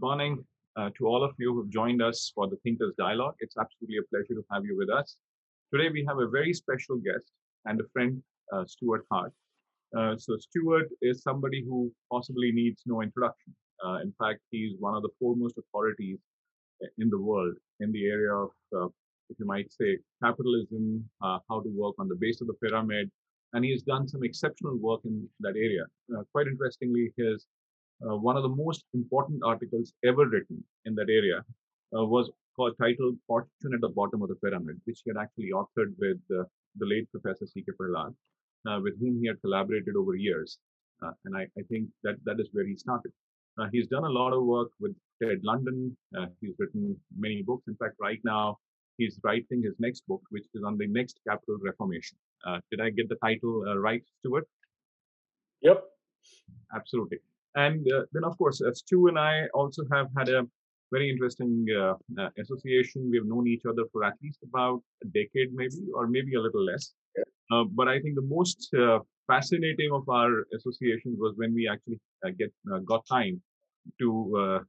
Good morning uh, to all of you who've joined us for the Thinkers Dialogue. It's absolutely a pleasure to have you with us. Today we have a very special guest and a friend, uh, Stuart Hart. Uh, so Stuart is somebody who possibly needs no introduction. Uh, in fact, he's one of the foremost authorities in the world in the area of, uh, if you might say, capitalism, uh, how to work on the base of the pyramid, and he's done some exceptional work in that area. quite interestingly, his uh, one of the most important articles ever written in that area uh, was called titled Fortune at the Bottom of the Pyramid, which he had actually authored with uh, the late Professor C.K. Prahalad, uh, with whom he had collaborated over years. Uh, and I, I, think that that is where he started. Uh, he's done a lot of work with Ted London. he's written many books. In fact, right now, he's writing his next book, which is on the next capital reformation. did I get the title right, Stuart? Yep. Absolutely. And uh, then, of course, uh, Stu and I also have had a very interesting uh, uh, association. We have known each other for at least about a decade, maybe, or maybe a little less. Uh, but I think the most uh, fascinating of our associations was when we actually get got time to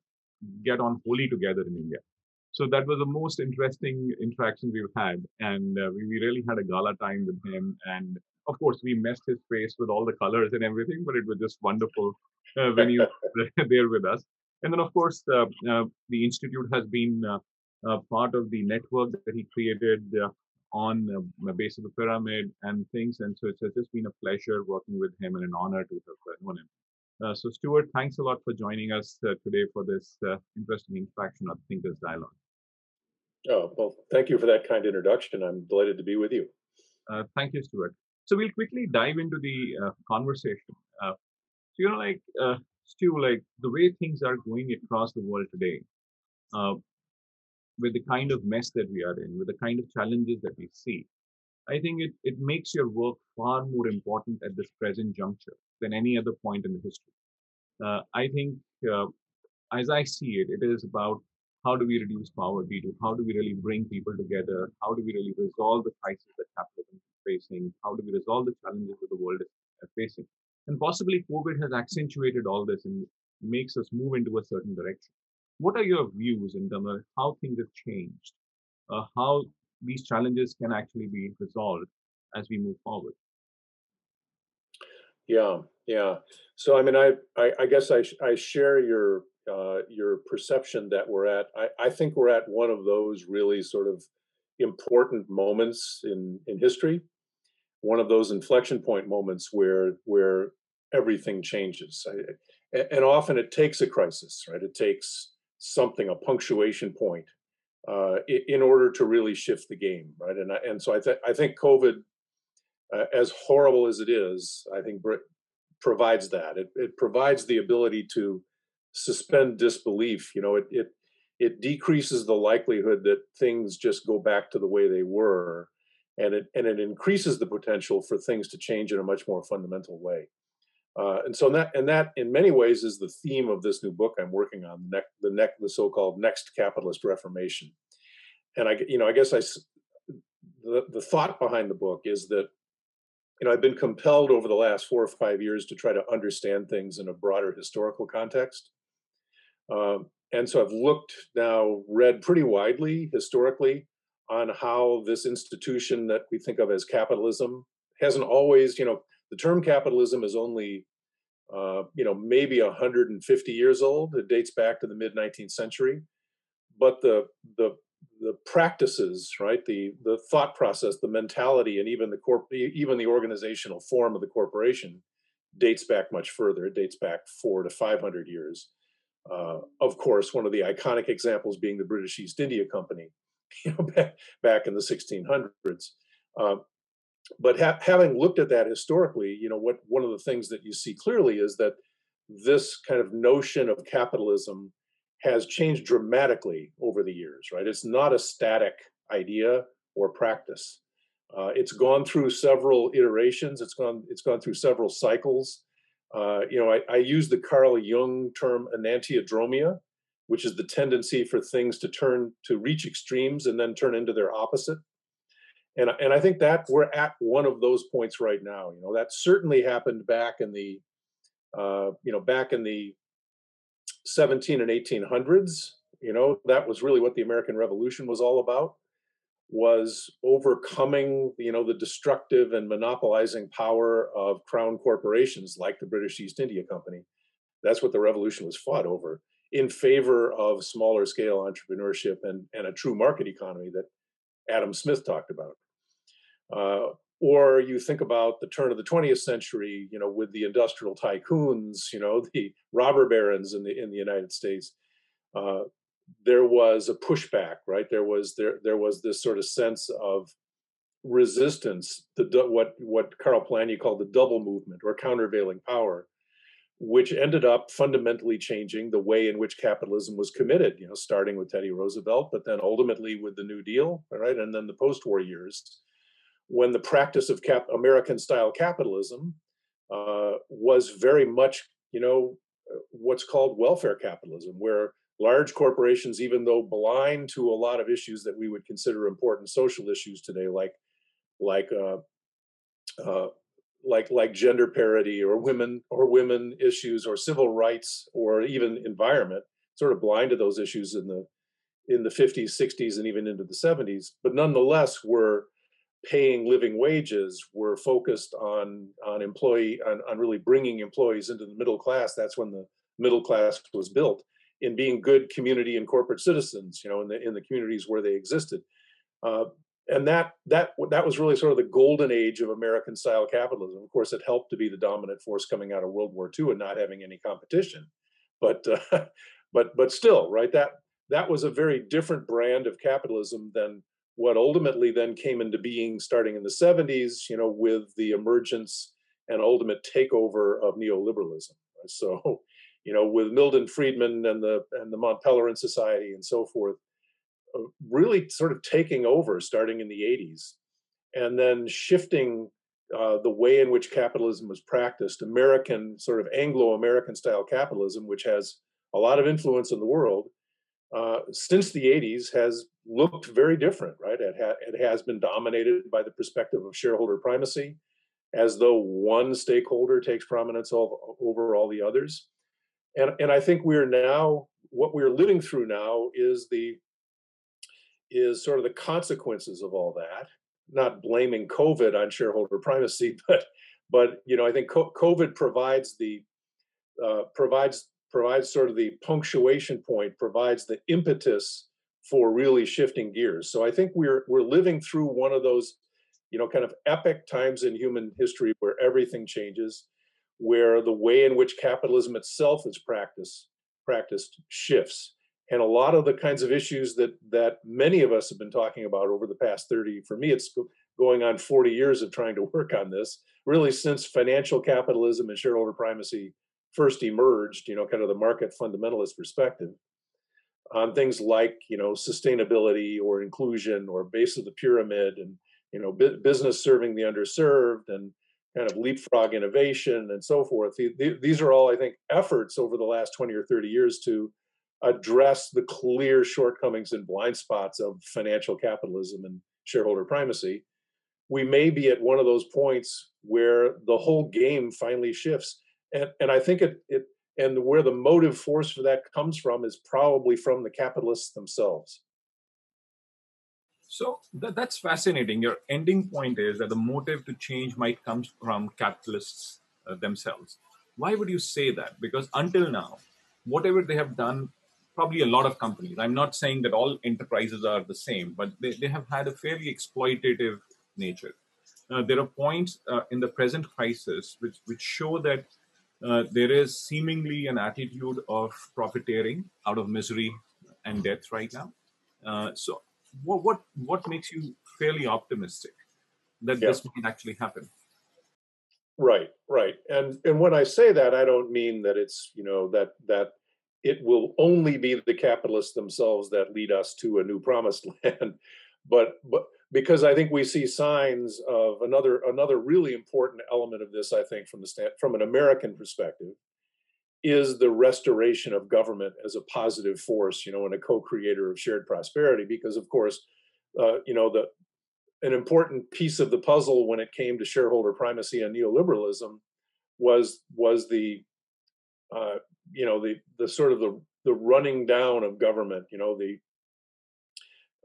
get on Holi together in India. So that was the most interesting interaction we've had, and we, we really had a gala time with him. And of course, we messed his face with all the colors and everything, but it was just wonderful uh, when you were there with us. And then, of course, uh, uh, the institute has been part of the network that he created on the base of the pyramid and things. And so it's, just been a pleasure working with him and an honor to have known him. Uh, so, Stuart, thanks a lot for joining us uh, today for this uh, interesting interaction of Thinkers Dialogue. Oh, well, thank you for that kind introduction. I'm delighted to be with you. thank you, Stuart. So, we'll quickly dive into the conversation you know, like uh, Stu, like the way things are going across the world today, uh, with the kind of mess that we are in, with the kind of challenges that we see, I think it, it makes your work far more important at this present juncture than any other point in the history. Uh, I think, uh, as I see it, it is about how do we reduce poverty to how do we really bring people together? How do we really resolve the crisis that capitalism is facing? How do we resolve the challenges that the world is uh, facing? And possibly COVID has accentuated all this and makes us move into a certain direction. What are your views in terms of how things have changed, uh, how these challenges can actually be resolved as we move forward? Yeah, yeah. So I mean, I I, I guess I I share your uh, your perception that we're at. I, I think we're at one of those really sort of important moments in in history one of those inflection point moments where where everything changes. And often it takes a crisis right? It takes something a punctuation point uh, in order to really shift the game right? And and so i think i think covid uh, as horrible as it is i think provides that. It, it provides the ability to suspend disbelief you know? It, it it decreases the likelihood that things just go back to the way they were and it and it increases the potential for things to change in a much more fundamental way. Uh, and so that and that in many ways is the theme of this new book I'm working on the the next the so-called next capitalist reformation. And I you know I guess I the the thought behind the book is that you know I've been compelled over the last four or five years to try to understand things in a broader historical context. Um, and so I've looked now, read pretty widely historically on how this institution that we think of as capitalism hasn't always, you know, the term capitalism is only, uh, you know, maybe 150 years old. It dates back to the mid 19th century, but the the the practices, right, the the thought process, the mentality, and even the corp, even the organizational form of the corporation dates back much further. It dates back four to 500 years. Uh, of course, one of the iconic examples being the British East India Company, you know, back, back in the 1600s. Uh, but ha- having looked at that historically, you know, what one of the things that you see clearly is that this kind of notion of capitalism has changed dramatically over the years. Right? It's not a static idea or practice. Uh, it's gone through several iterations. It's gone. It's gone through several cycles. Uh, you know, I, I, use the Carl Jung term enantiodromia, which is the tendency for things to turn to reach extremes and then turn into their opposite. And, and I think that we're at one of those points right now. You know, that certainly happened back in the, uh, you know, back in the 17 and 1800s, you know, that was really what the American Revolution was all about was overcoming you know the destructive and monopolizing power of crown corporations like the british east india company that's what the revolution was fought over in favor of smaller scale entrepreneurship and, and a true market economy that adam smith talked about. Uh, or you think about the turn of the 20th century you know with the industrial tycoons you know the robber barons in the in the united states. Uh, there was a pushback, right? There was there there was this sort of sense of resistance, the what what Karl Polanyi called the double movement or countervailing power, which ended up fundamentally changing the way in which capitalism was committed. You know, starting with Teddy Roosevelt, but then ultimately with the New Deal, right, and then the post-war years, when the practice of cap- American-style capitalism uh, was very much, you know, what's called welfare capitalism, where large corporations, even though blind to a lot of issues that we would consider important social issues today, like like uh, uh, like like gender parity or women or women issues or civil rights or even environment, sort of blind to those issues in the in the 50s, 60s, and even into the 70s. But nonetheless, were paying living wages, were focused on on employee on, on really bringing employees into the middle class. That's when the middle class was built in being good community and corporate citizens, you know, in the in the communities where they existed. Uh, and that that that was really sort of the golden age of American style capitalism. Of course, it helped to be the dominant force coming out of World War II and not having any competition. But uh, but but still, right? That that was a very different brand of capitalism than what ultimately then came into being starting in the 70s, you know, with the emergence and ultimate takeover of neoliberalism. So you know, with Milton Friedman and the and the Mont Pelerin Society and so forth, really sort of taking over starting in the 80s, and then shifting uh, the way in which capitalism was practiced, American sort of Anglo-American style capitalism, which has a lot of influence in the world, uh, since the 80s has looked very different, right? It, ha- it has been dominated by the perspective of shareholder primacy, as though one stakeholder takes prominence over, over all the others and and I think we're now what we're living through now is the is sort of the consequences of all that. Not blaming COVID on shareholder primacy, but but you know I think COVID provides the uh, provides provides sort of the punctuation point, provides the impetus for really shifting gears. So I think we're we're living through one of those, you know, kind of epic times in human history where everything changes where the way in which capitalism itself is practiced practiced shifts and a lot of the kinds of issues that that many of us have been talking about over the past 30 for me it's going on 40 years of trying to work on this really since financial capitalism and shareholder primacy first emerged you know kind of the market fundamentalist perspective on things like you know sustainability or inclusion or base of the pyramid and you know business serving the underserved and kind of leapfrog innovation and so forth. These are all, I think, efforts over the last 20 or 30 years to address the clear shortcomings and blind spots of financial capitalism and shareholder primacy. We may be at one of those points where the whole game finally shifts. And, and I think it, it, and where the motive force for that comes from is probably from the capitalists themselves. So that, that's fascinating. Your ending point is that the motive to change might come from capitalists uh, themselves. Why would you say that? Because until now, whatever they have done, probably a lot of companies, I'm not saying that all enterprises are the same, but they, they have had a fairly exploitative nature. Uh, there are points uh, in the present crisis which, which show that uh, there is seemingly an attitude of profiteering out of misery and death right now. Uh, so what what what makes you fairly optimistic that yeah. this might actually happen? Right, right. And and when I say that, I don't mean that it's you know that that it will only be the capitalists themselves that lead us to a new promised land, but but because I think we see signs of another another really important element of this. I think from the stand, from an American perspective, is the restoration of government as a positive force, you know, and a co-creator of shared prosperity. Because of course, uh, you know, the an important piece of the puzzle when it came to shareholder primacy and neoliberalism was was the uh, you know, the the sort of the the running down of government. You know, the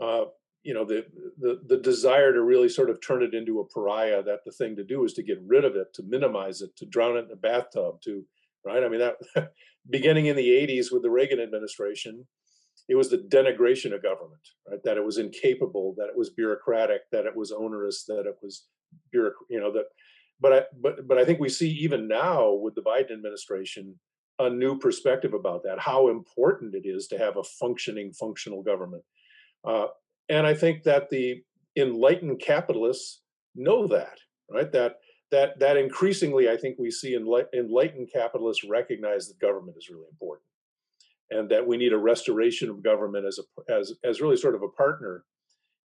uh, you know the, the the desire to really sort of turn it into a pariah. That the thing to do is to get rid of it, to minimize it, to drown it in a bathtub, to right. I mean that beginning in the '80s with the Reagan administration, it was the denigration of government, right? That it was incapable, that it was bureaucratic, that it was onerous, that it was bureaucratic, you know, that but I but but I think we see even now with the Biden administration a new perspective about that, how important it is to have a functioning, functional government. Uh, and I think that the enlightened capitalists know that, right? That that that increasingly, I think we see enlightened capitalists recognize that government is really important and that we need a restoration of government as a as as really sort of a partner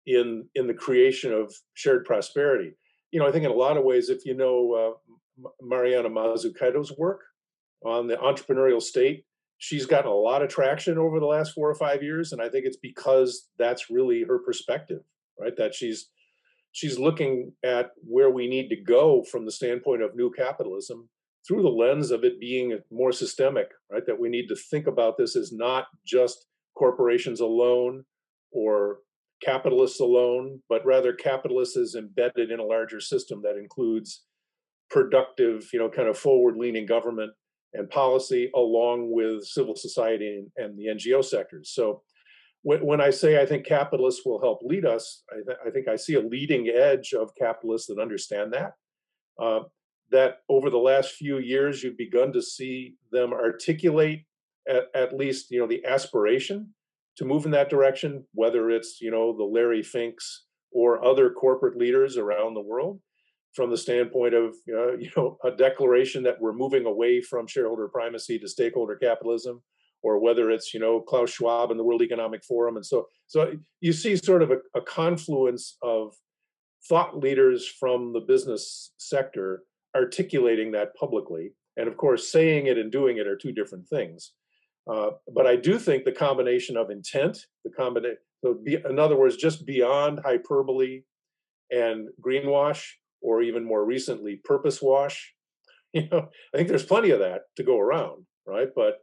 in in the creation of shared prosperity. You know, I think in a lot of ways, if you know uh, Mariana Mazzucato's work on the entrepreneurial state, she's gotten a lot of traction over the last four or five years, and I think it's because that's really her perspective, right? That she's she's looking at where we need to go from the standpoint of new capitalism through the lens of it being more systemic, right? That we need to think about this as not just corporations alone or capitalists alone, but rather capitalists is embedded in a larger system that includes productive, you know, kind of forward-leaning government and policy along with civil society and, the NGO sectors. So when, when, I say I think capitalists will help lead us, I, th- I, think I see a leading edge of capitalists that understand that. Uh, that over the last few years you've begun to see them articulate at, at least you know the aspiration to move in that direction whether it's you know the larry finks or other corporate leaders around the world from the standpoint of uh, you know a declaration that we're moving away from shareholder primacy to stakeholder capitalism or whether it's you know klaus schwab and the world economic forum and so so you see sort of a, a confluence of thought leaders from the business sector articulating that publicly. And of course, saying it and doing it are two different things. Uh, but I do think the combination of intent, the combination, so in other words, just beyond hyperbole and greenwash, or even more recently, purpose wash, you know, I think there's plenty of that to go around, right? But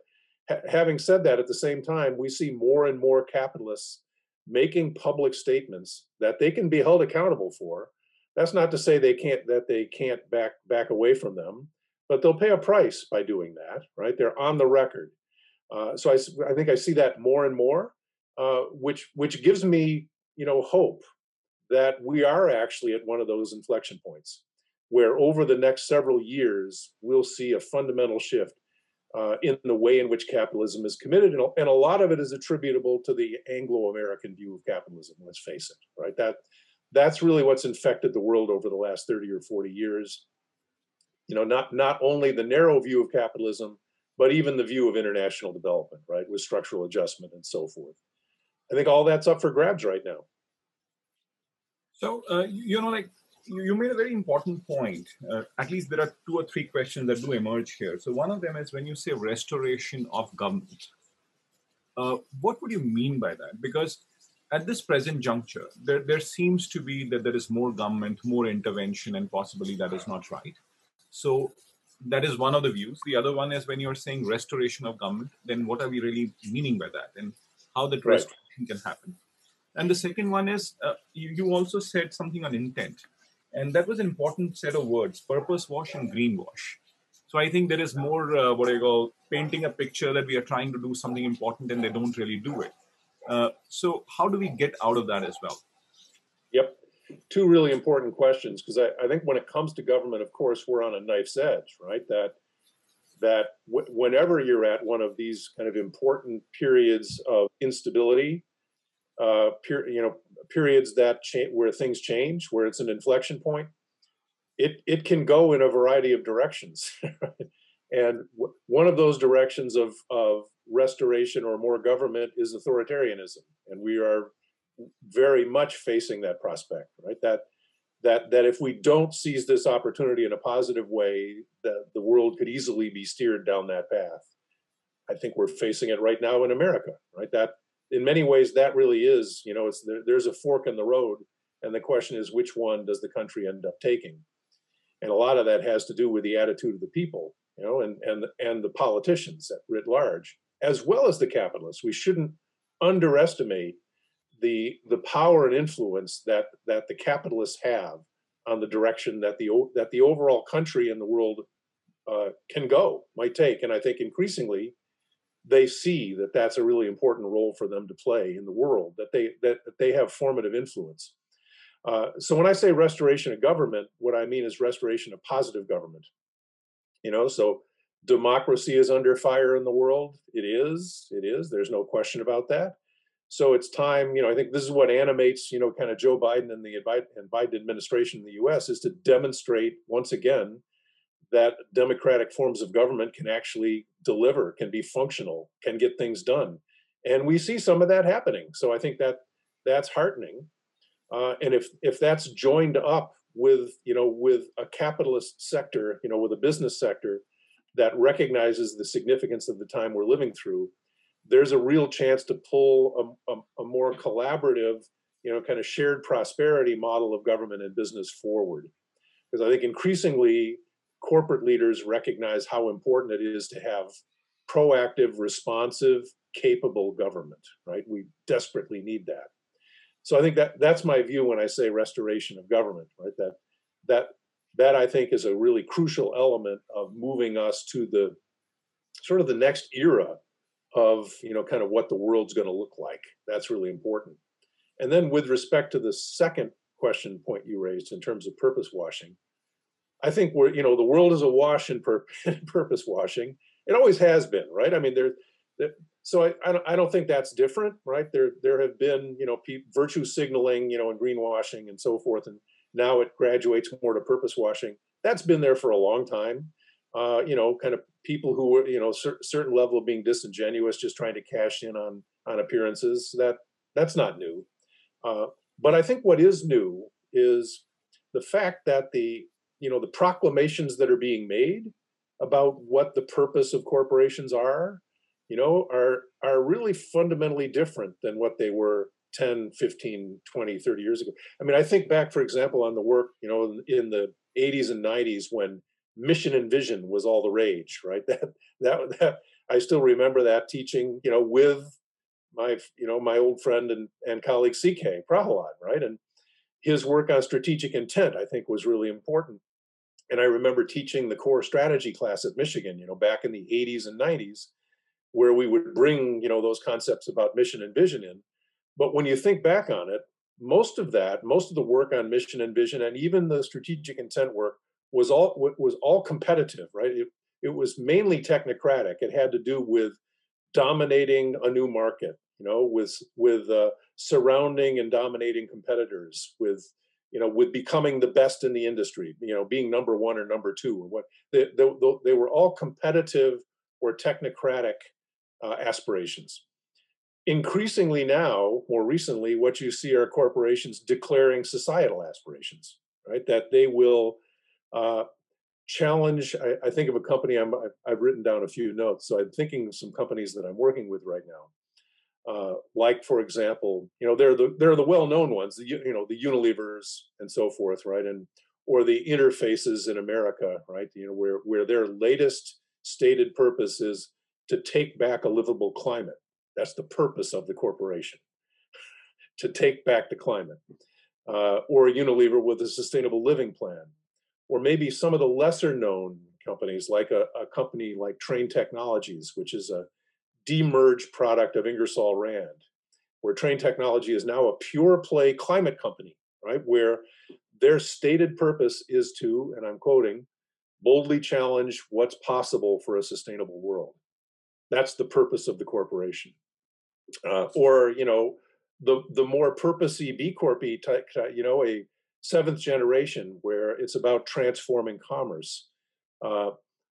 ha- having said that, at the same time, we see more and more capitalists making public statements that they can be held accountable for that's not to say they can't that they can't back back away from them, but they'll pay a price by doing that, right? They're on the record. Uh, so I, I think I see that more and more, uh, which which gives me you know hope that we are actually at one of those inflection points where over the next several years we'll see a fundamental shift uh, in the way in which capitalism is committed, and, and a lot of it is attributable to the Anglo-American view of capitalism. Let's face it, right? That that's really what's infected the world over the last 30 or 40 years. You know, not not only the narrow view of capitalism, but even the view of international development, right, with structural adjustment and so forth. I think all that's up for grabs right now. So, uh, you know, like you made a very important point. Uh, at least there are two or three questions that do emerge here. So, one of them is when you say restoration of government, uh, what would you mean by that? Because at this present juncture, there, there seems to be that there is more government, more intervention, and possibly that is not right. So that is one of the views. The other one is when you're saying restoration of government, then what are we really meaning by that, and how that right. restoration can happen? And the second one is uh, you, you also said something on intent, and that was an important set of words: purpose wash and green wash. So I think there is more uh, what I call painting a picture that we are trying to do something important, and they don't really do it. Uh, so, how do we get out of that as well? Yep. Two really important questions because I, I, think when it comes to government, of course, we're on a knife's edge, right? That that w- whenever you're at one of these kind of important periods of instability, uh, per, you know, periods that cha- where things change, where it's an inflection point, it it can go in a variety of directions. and w- one of those directions of of restoration or more government is authoritarianism, and we are very much facing that prospect. Right, that that that if we don't seize this opportunity in a positive way, that the world could easily be steered down that path. I think we're facing it right now in America. Right, that in many ways that really is, you know, it's there, there's a fork in the road, and the question is which one does the country end up taking? And a lot of that has to do with the attitude of the people you know, and and and the politicians at writ large, as well as the capitalists. We shouldn't underestimate the the power and influence that that the capitalists have on the direction that the that the overall country and the world uh, can go might take. And I think increasingly they see that that's a really important role for them to play in the world. That they that, that they have formative influence. Uh, so when I say restoration of government, what I mean is restoration of positive government. You know, so democracy is under fire in the world. It is. It is. There's no question about that. So it's time, you know, I think this is what animates, you know, kind of Joe Biden and the and Biden administration in the US is to demonstrate once again that democratic forms of government can actually deliver, can be functional, can get things done. And we see some of that happening. So I think that that's heartening. Uh, and if if that's joined up with you know with a capitalist sector, you know, with a business sector that recognizes the significance of the time we're living through, there's a real chance to pull a, a, a more collaborative, you know, kind of shared prosperity model of government and business forward. Because I think increasingly corporate leaders recognize how important it is to have proactive, responsive, capable government, right? We desperately need that. So I think that that's my view when I say restoration of government, right? That that that I think is a really crucial element of moving us to the sort of the next era of you know kind of what the world's going to look like that's really important and then with respect to the second question point you raised in terms of purpose washing i think we're you know the world is awash in, pur- purpose washing it always has been right i mean there, so I, I don't, I don't think that's different right there there have been you know pe- virtue signaling you know and greenwashing and so forth and now it graduates more to purpose washing that's been there for a long time uh, you know, kind of people who were, you know, cer- certain level of being disingenuous, just trying to cash in on on appearances. That that's not new. Uh, but I think what is new is the fact that the you know the proclamations that are being made about what the purpose of corporations are, you know, are are really fundamentally different than what they were 10, 15, 20, 30 years ago. I mean, I think back, for example, on the work, you know, in the 80s and 90s when mission and vision was all the rage, right? That that that I still remember that teaching, you know, with my you know my old friend and and colleague CK Prahalad, right? And his work on strategic intent, I think, was really important. And I remember teaching the core strategy class at Michigan, you know, back in the 80s and 90s, where we would bring, you know, those concepts about mission and vision in. But when you think back on it, most of that, most of the work on mission and vision, and even the strategic intent work was all was all competitive, right? It, it was mainly technocratic. It had to do with dominating a new market, you know, with with uh, surrounding and dominating competitors, with you know, with becoming the best in the industry, you know, being number one or number two, or what they they, they were all competitive or technocratic uh, aspirations. Increasingly now, more recently, what you see are corporations declaring societal aspirations, right? That they will uh, challenge. I, I, think of a company I'm, I've written down a few notes. So I'm thinking of some companies that I'm working with right now. Uh, like for example, you know, they're the they're the well-known ones, the you know the Unilevers and so forth, right? And or the interfaces in America, right? You know, where where their latest stated purpose is to take back a livable climate. That's the purpose of the corporation, to take back the climate. Uh, or Unilever with a sustainable living plan, or maybe some of the lesser known companies like a, a company like Trane Technologies, which is a demerged product of Ingersoll Rand, where Trane Technology is now a pure play climate company, right? Where their stated purpose is to, and I'm quoting, boldly challenge what's possible for a sustainable world. That's the purpose of the corporation. Uh, or, you know, the the more purposey B Corpy type, you know, a seventh generation, where it's about transforming commerce, uh,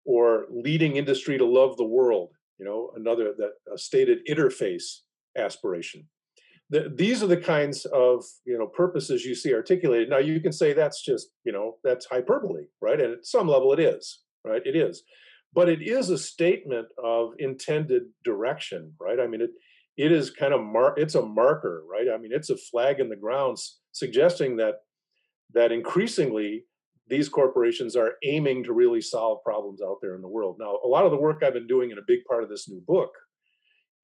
or leading industry to love the world. You know, another that a stated interface aspiration. The, these are the kinds of you know purposes you see articulated. Now you can say that's just you know that's hyperbole, right? And at some level it is, right? It is, but it is a statement of intended direction, right? I mean it it is kind of mar- it's a marker, right? I mean it's a flag in the ground suggesting that that increasingly these corporations are aiming to really solve problems out there in the world. Now, a lot of the work I've been doing in a big part of this new book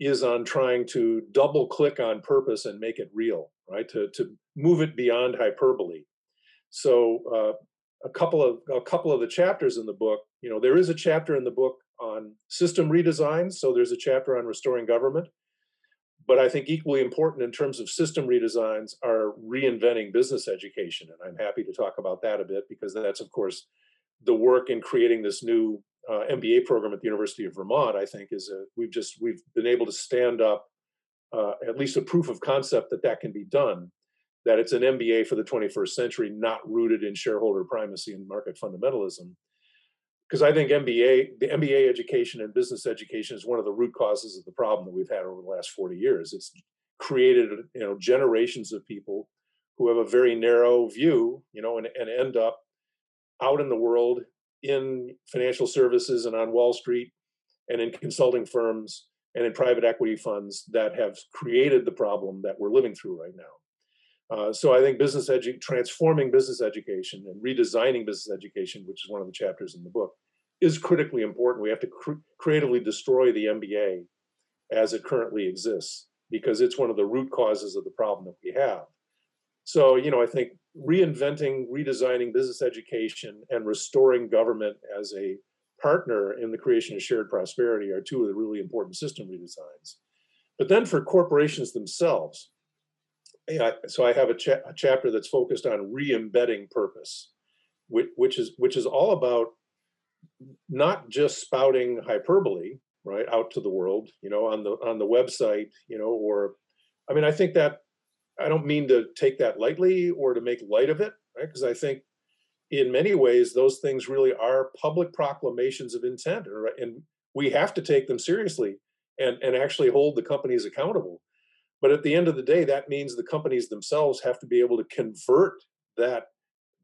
is on trying to double click on purpose and make it real, right? To, to move it beyond hyperbole. So uh, a couple of a couple of the chapters in the book, you know, there is a chapter in the book on system redesign. So there's a chapter on restoring government. But I think equally important in terms of system redesigns are reinventing business education. And I'm happy to talk about that a bit because that's, of course, the work in creating this new uh, MBA program at the University of Vermont. I think is a, we've just we've been able to stand up uh, at least a proof of concept that that can be done. That it's an MBA for the 21st century, not rooted in shareholder primacy and market fundamentalism, because I think MBA, the MBA education and business education is one of the root causes of the problem that we've had over the last 40 years. It's created, you know, generations of people who have a very narrow view, you know, and, and end up out in the world in financial services and on Wall Street and in consulting firms and in private equity funds that have created the problem that we're living through right now. Uh, so I think business edu- transforming business education and redesigning business education, which is one of the chapters in the book, is critically important. We have to cr- creatively destroy the MBA as it currently exists because it's one of the root causes of the problem that we have. So, you know, I think reinventing, redesigning business education and restoring government as a partner in the creation of shared prosperity are two of the really important system redesigns. But then for corporations themselves, so I have a, cha- a chapter that's focused on re-embedding purpose, which, which is which is all about not just spouting hyperbole right out to the world, you know, on the on the website, you know, or I mean, I think that I don't mean to take that lightly or to make light of it, right? Because I think in many ways those things really are public proclamations of intent, right? and we have to take them seriously and and actually hold the companies accountable but at the end of the day, that means the companies themselves have to be able to convert that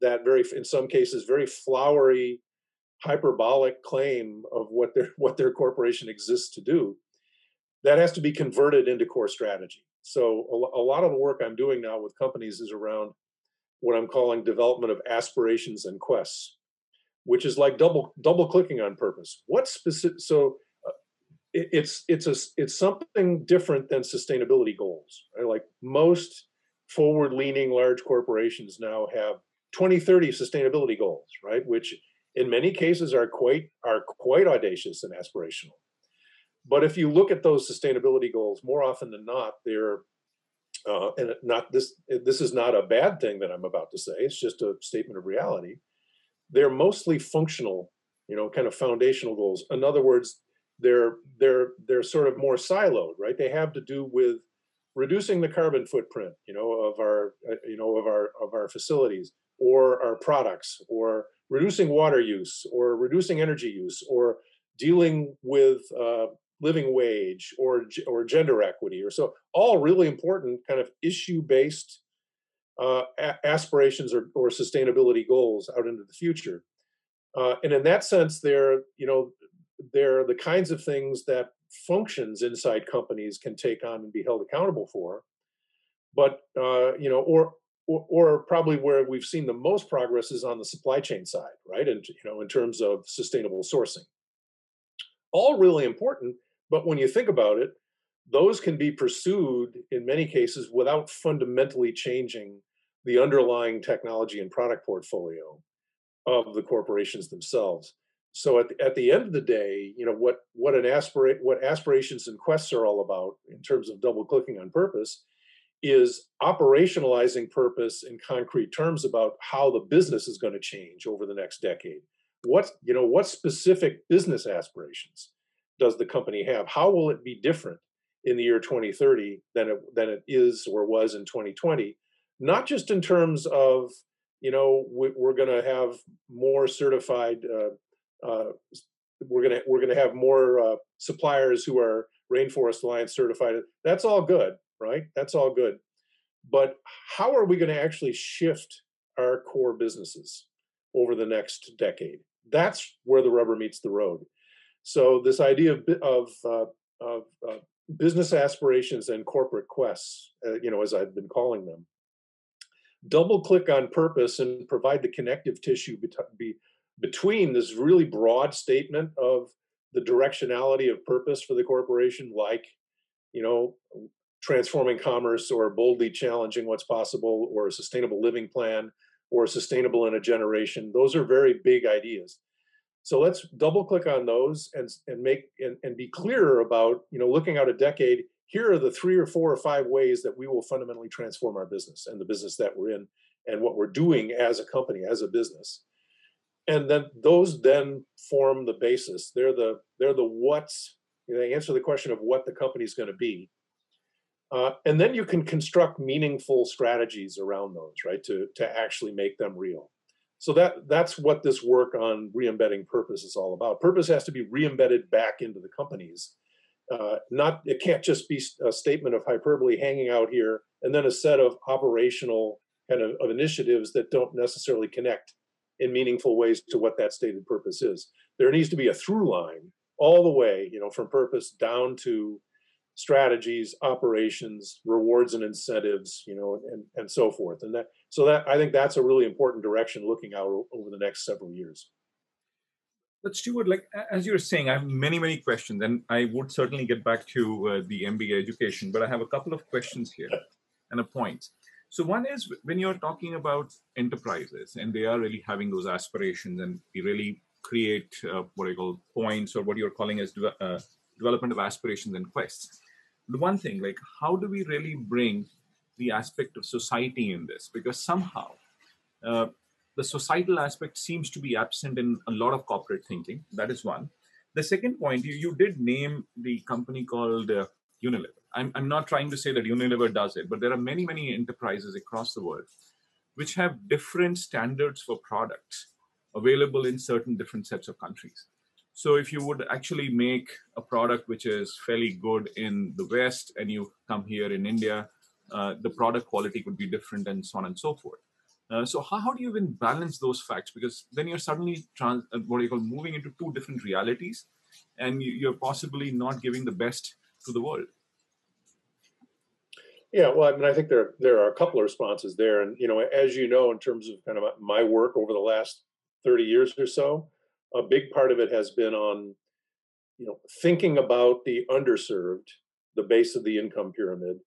that very, in some cases, very flowery, hyperbolic claim of what their what their corporation exists to do. That has to be converted into core strategy. So a, a lot of the work I'm doing now with companies is around what I'm calling development of aspirations and quests, which is like double double clicking on purpose. What specific? So it's it's a it's something different than sustainability goals. Right? Like most forward-leaning large corporations now have 2030 sustainability goals, right? Which in many cases are quite are quite audacious and aspirational. But if you look at those sustainability goals, more often than not, they're uh, and not this this is not a bad thing that I'm about to say. It's just a statement of reality. They're mostly functional, you know, kind of foundational goals. In other words, they're they're they're sort of more siloed, right? They have to do with reducing the carbon footprint, you know, of our uh, you know of our of our facilities or our products, or reducing water use, or reducing energy use, or dealing with uh, living wage or or gender equity, or so all really important kind of issue based uh, aspirations or, or sustainability goals out into the future. Uh, and in that sense, they're you know they're the kinds of things that functions inside companies can take on and be held accountable for. But uh, you know, or, or, or probably where we've seen the most progress is on the supply chain side, right? And you know, in terms of sustainable sourcing, all really important. But when you think about it, those can be pursued in many cases without fundamentally changing the underlying technology and product portfolio of the corporations themselves so at the, at the end of the day you know what what an aspirate what aspirations and quests are all about in terms of double clicking on purpose is operationalizing purpose in concrete terms about how the business is going to change over the next decade. What you know what specific business aspirations does the company have? How will it be different in the year 2030 than it than it is or was in 2020 not just in terms of you know we're going to have more certified uh, uh, we're gonna we're gonna have more uh, suppliers who are Rainforest Alliance certified. That's all good, right? That's all good. But how are we going to actually shift our core businesses over the next decade? That's where the rubber meets the road. So this idea of of, uh, of uh, business aspirations and corporate quests, uh, you know, as I've been calling them, double click on purpose and provide the connective tissue be, between this really broad statement of the directionality of purpose for the corporation, like, you know, transforming commerce or boldly challenging what's possible or a sustainable living plan or sustainable in a generation. Those are very big ideas. So let's double click on those and, and make and, and be clearer about, you know, looking out a decade, here are the three or four or five ways that we will fundamentally transform our business and the business that we're in and what we're doing as a company, as a business. And then those then form the basis. They're the they're the what's they answer the question of what the company's going to be. Uh, and then you can construct meaningful strategies around those, right? To to actually make them real. So that that's what this work on re-embedding purpose is all about. Purpose has to be re-embedded back into the companies uh, not it can't just be a statement of hyperbole hanging out here and then a set of operational kind of, of initiatives that don't necessarily connect in meaningful ways to what that stated purpose is there needs to be a through line all the way you know from purpose down to strategies operations rewards and incentives you know and and so forth and that so that i think that's a really important direction looking out over the next several years but Stuart, like as you were saying, I have many, many questions, and I would certainly get back to uh, the MBA education. But I have a couple of questions here and a point. So one is when you're talking about enterprises, and they are really having those aspirations, and we really create uh, what I call points, or what you're calling as de- uh, development of aspirations and quests. The one thing, like, how do we really bring the aspect of society in this? Because somehow uh, the societal aspect seems to be absent in a lot of corporate thinking. That is one. The second point, you, you did name the company called uh, Unilever. I'm, I'm not trying to say that Unilever does it, but there are many, many enterprises across the world which have different standards for products available in certain different sets of countries. So if you would actually make a product which is fairly good in the West and you come here in India, uh, the product quality could be different and so on and so forth. Uh, so how, how do you even balance those facts? Because then you're suddenly trans, uh, what do you call moving into two different realities, and you, you're possibly not giving the best to the world. Yeah, well, I mean, I think there there are a couple of responses there, and you know, as you know, in terms of kind of my work over the last thirty years or so, a big part of it has been on, you know, thinking about the underserved, the base of the income pyramid,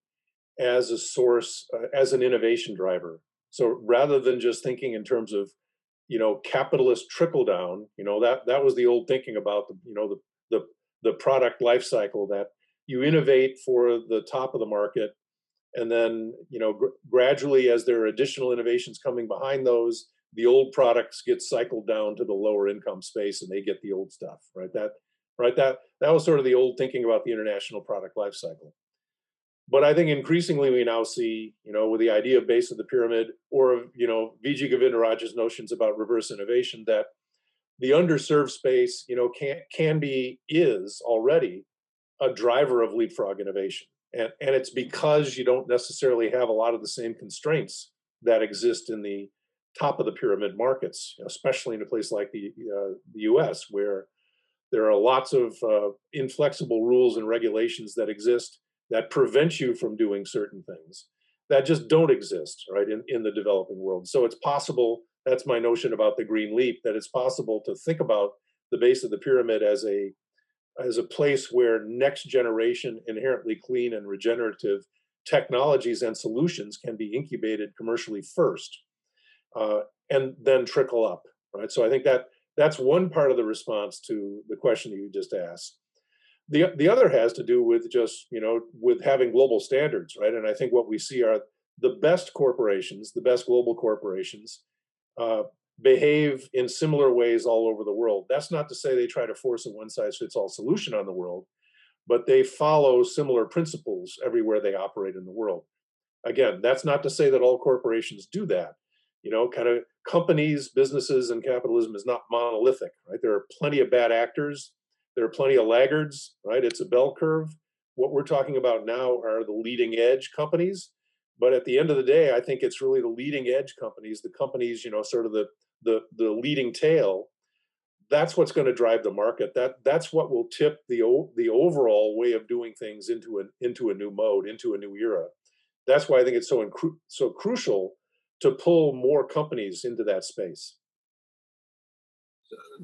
as a source, uh, as an innovation driver. So rather than just thinking in terms of, you know, capitalist trickle down, you know, that that was the old thinking about the, you know, the the the product life cycle that you innovate for the top of the market and then you know gr- gradually as there are additional innovations coming behind those the old products get cycled down to the lower income space and they get the old stuff right? That right? That that was sort of the old thinking about the international product life cycle. But I think increasingly we now see, you know, with the idea of base of the pyramid or, you know, Vijay Govindarajan's notions about reverse innovation, that the underserved space, you know, can can be is already a driver of leapfrog innovation. And, and it's because you don't necessarily have a lot of the same constraints that exist in the top of the pyramid markets, especially in a place like the uh, the U.S., where there are lots of uh, inflexible rules and regulations that exist that prevent you from doing certain things that just don't exist right in, in the developing world so it's possible that's my notion about the green leap that it's possible to think about the base of the pyramid as a as a place where next generation inherently clean and regenerative technologies and solutions can be incubated commercially first uh, and then trickle up right? So i think that that's one part of the response to the question that you just asked. The the other has to do with just you know with having global standards right? And i think what we see are the best corporations the best global corporations uh, behave in similar ways all over the world that's not to say they try to force a one size fits all solution on the world but they follow similar principles everywhere they operate in the world again that's not to say that all corporations do that you know kind of companies businesses and capitalism is not monolithic right there are plenty of bad actors there are plenty of laggards, right? It's a bell curve. What we're talking about now are the leading edge companies. But at the end of the day, I think it's really the leading edge companies, the companies, you know, sort of the the the leading tail. That's what's going to drive the market. That that's what will tip the the overall way of doing things into an into a new mode, into a new era. That's why I think it's so incru- so crucial to pull more companies into that space.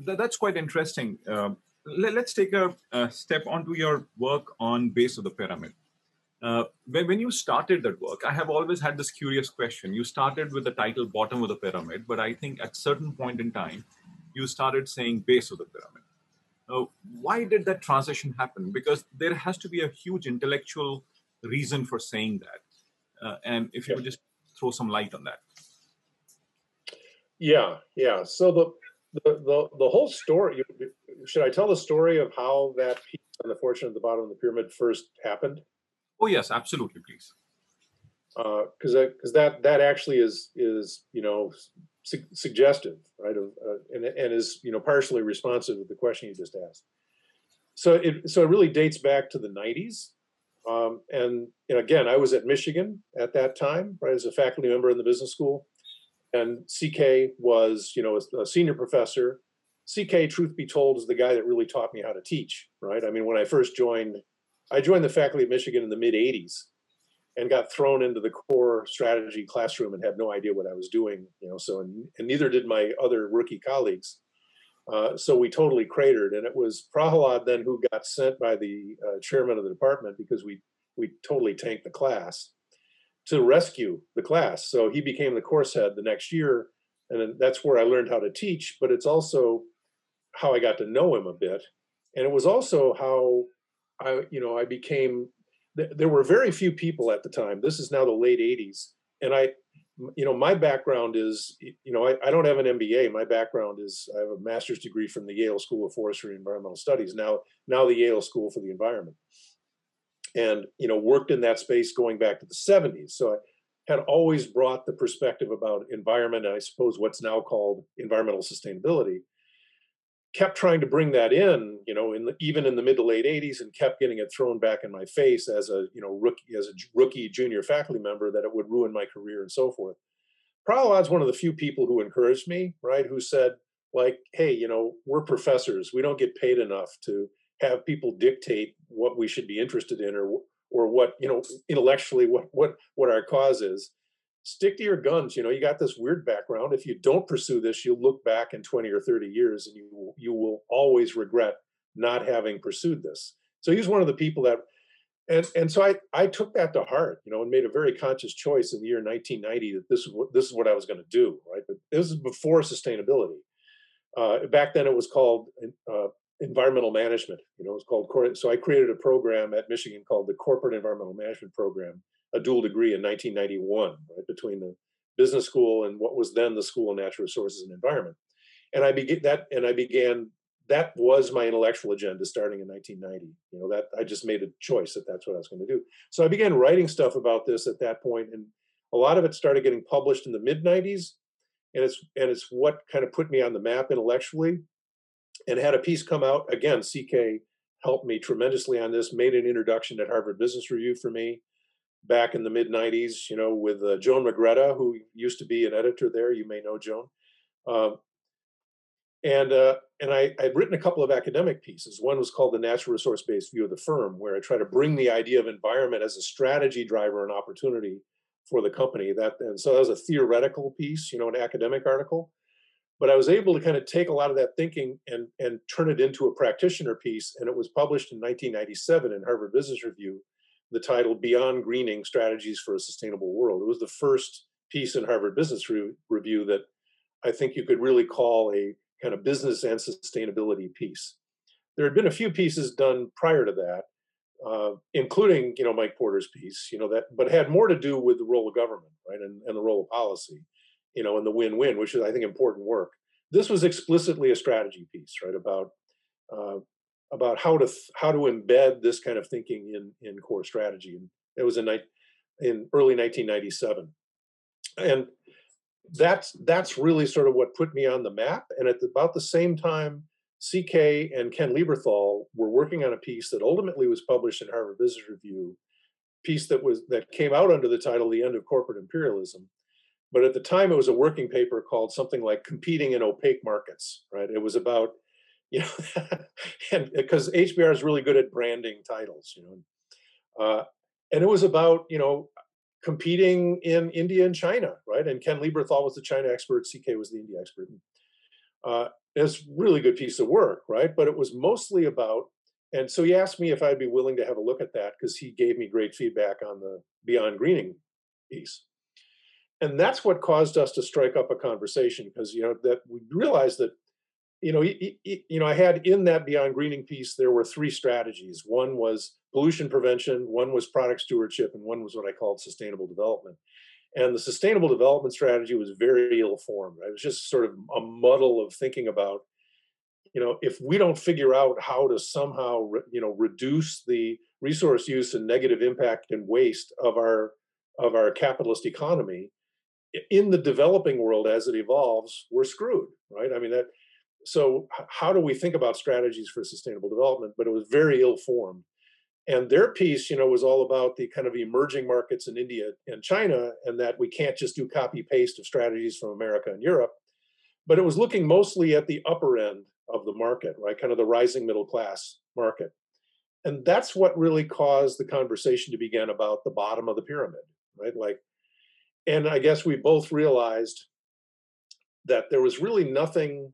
That's quite interesting. Uh, let, us take a, a, step onto your work on base of the pyramid. Uh, when, when you started that work, I have always had this curious question. You started with the title bottom of the pyramid, but I think at certain point in time, you started saying base of the pyramid. Uh, why did that transition happen? Because there has to be a huge intellectual reason for saying that. Uh, and if you yeah. would just throw some light on that. Yeah, yeah. So the the the, the whole story. Should I tell the story of how that piece on the fortune at the bottom of the pyramid first happened? Oh yes, absolutely, please. Because uh, because that that actually is is you know su- suggestive, right? Uh, and and is you know partially responsive to the question you just asked. So it so it really dates back to the '90s, um, and, and again, I was at Michigan at that time, right, as a faculty member in the business school, and CK was you know a, a senior professor. CK, truth be told, is the guy that really taught me how to teach, right? I mean, when I first joined I joined the faculty of Michigan in the mid 80s and got thrown into the core strategy classroom and had no idea what I was doing, you know, so, and, and neither did my other rookie colleagues. Uh, so we totally cratered. And it was Prahalad then who got sent by the uh, chairman of the department because we, we totally tanked the class to rescue the class. So he became the course head the next year. And that's where I learned how to teach, but it's also how I got to know him a bit. And it was also how I, you know, I became. There were very few people at the time. This is now the late '80s, and I, you know, my background is, you know, I, I don't have an MBA. My background is I have a master's degree from the Yale School of Forestry and Environmental Studies. Now, now the Yale School for the Environment, and you know, worked in that space going back to the '70s. So I had always brought the perspective about environment, and I suppose what's now called environmental sustainability, kept trying to bring that in, you know, in the, even in the mid to late 80s, and kept getting it thrown back in my face as a, you know, rookie as a rookie junior faculty member that it would ruin my career and so forth. Prahalad's one of the few people who encouraged me, right? Who said, like, hey, you know, we're professors. We don't get paid enough to have people dictate what we should be interested in or or what you know intellectually what what what our cause is stick to your guns. You know, you got this weird background. If you don't pursue this, you'll look back in 20 or 30 years and you you will always regret not having pursued this. So he's one of the people that and and so I I took that to heart, you know, and made a very conscious choice in the year 1990 that this is what this is what I was going to do, right? But this is before sustainability. Uh, back then, it was called uh, environmental management. You know, it was called so I created a program at Michigan called the Corporate Environmental Management Program, a dual degree in 1991, right, between the business school and what was then the School of Natural Resources and Environment. And I began that, and I began. That was my intellectual agenda starting in 1990. You know that I just made a choice that that's what I was going to do. So I began writing stuff about this at that point, and a lot of it started getting published in the mid 90s, and it's and it's what kind of put me on the map intellectually. And had a piece come out again. CK helped me tremendously on this. Made an introduction at Harvard Business Review for me back in the mid 90s, you know, with uh, Joan Magretta, who used to be an editor there. You may know Joan. Um, and uh, and I, I'd written a couple of academic pieces. One was called The Natural Resource Based View of the Firm, where I try to bring the idea of environment as a strategy driver and opportunity for the company. That and so that was a theoretical piece, you know, an academic article. But I was able to kind of take a lot of that thinking and and turn it into a practitioner piece, and it was published in 1997 in Harvard Business Review the title Beyond Greening Strategies for a Sustainable World. It was the first piece in Harvard Business Re- Review that I think you could really call a kind of business and sustainability piece. There had been a few pieces done prior to that, uh, including you know Mike Porter's piece, you know that, but had more to do with the role of government, right, and, and the role of policy, you know, and the win-win, which is I think important work. This was explicitly a strategy piece, right, about uh, about how to how to embed this kind of thinking in in core strategy and it was in in early 1997 and that's that's really sort of what put me on the map and at the, about the same time ck and ken lieberthal were working on a piece that ultimately was published in harvard business review piece that was that came out under the title the end of corporate imperialism but at the time it was a working paper called something like competing in opaque markets right? It was about you know, and because HBR is really good at branding titles, you know, uh, and it was about you know competing in India and China, right? And Ken Lieberthal was the China expert, CK was the India expert. Uh, it's really good piece of work, right? But it was mostly about, and so he asked me if I'd be willing to have a look at that because he gave me great feedback on the Beyond Greening piece. And that's what caused us to strike up a conversation because you know that we realized that you know, you know, I had in that Beyond Greening piece, there were three strategies. One was pollution prevention, one was product stewardship, and one was what I called sustainable development. And the sustainable development strategy was very ill formed. It was just sort of a muddle of thinking about, you know, if we don't figure out how to somehow, you know, reduce the resource use and negative impact and waste of our of our capitalist economy in the developing world as it evolves, we're screwed, right? I mean that so how do we think about strategies for sustainable development? But it was very ill formed and their piece you know was all about the kind of emerging markets in india and china and that we can't just do copy paste of strategies from america and europe. But it was looking mostly at the upper end of the market right? Kind of the rising middle class market. And that's what really caused the conversation to begin about the bottom of the pyramid right? Like and i guess we both realized that there was really nothing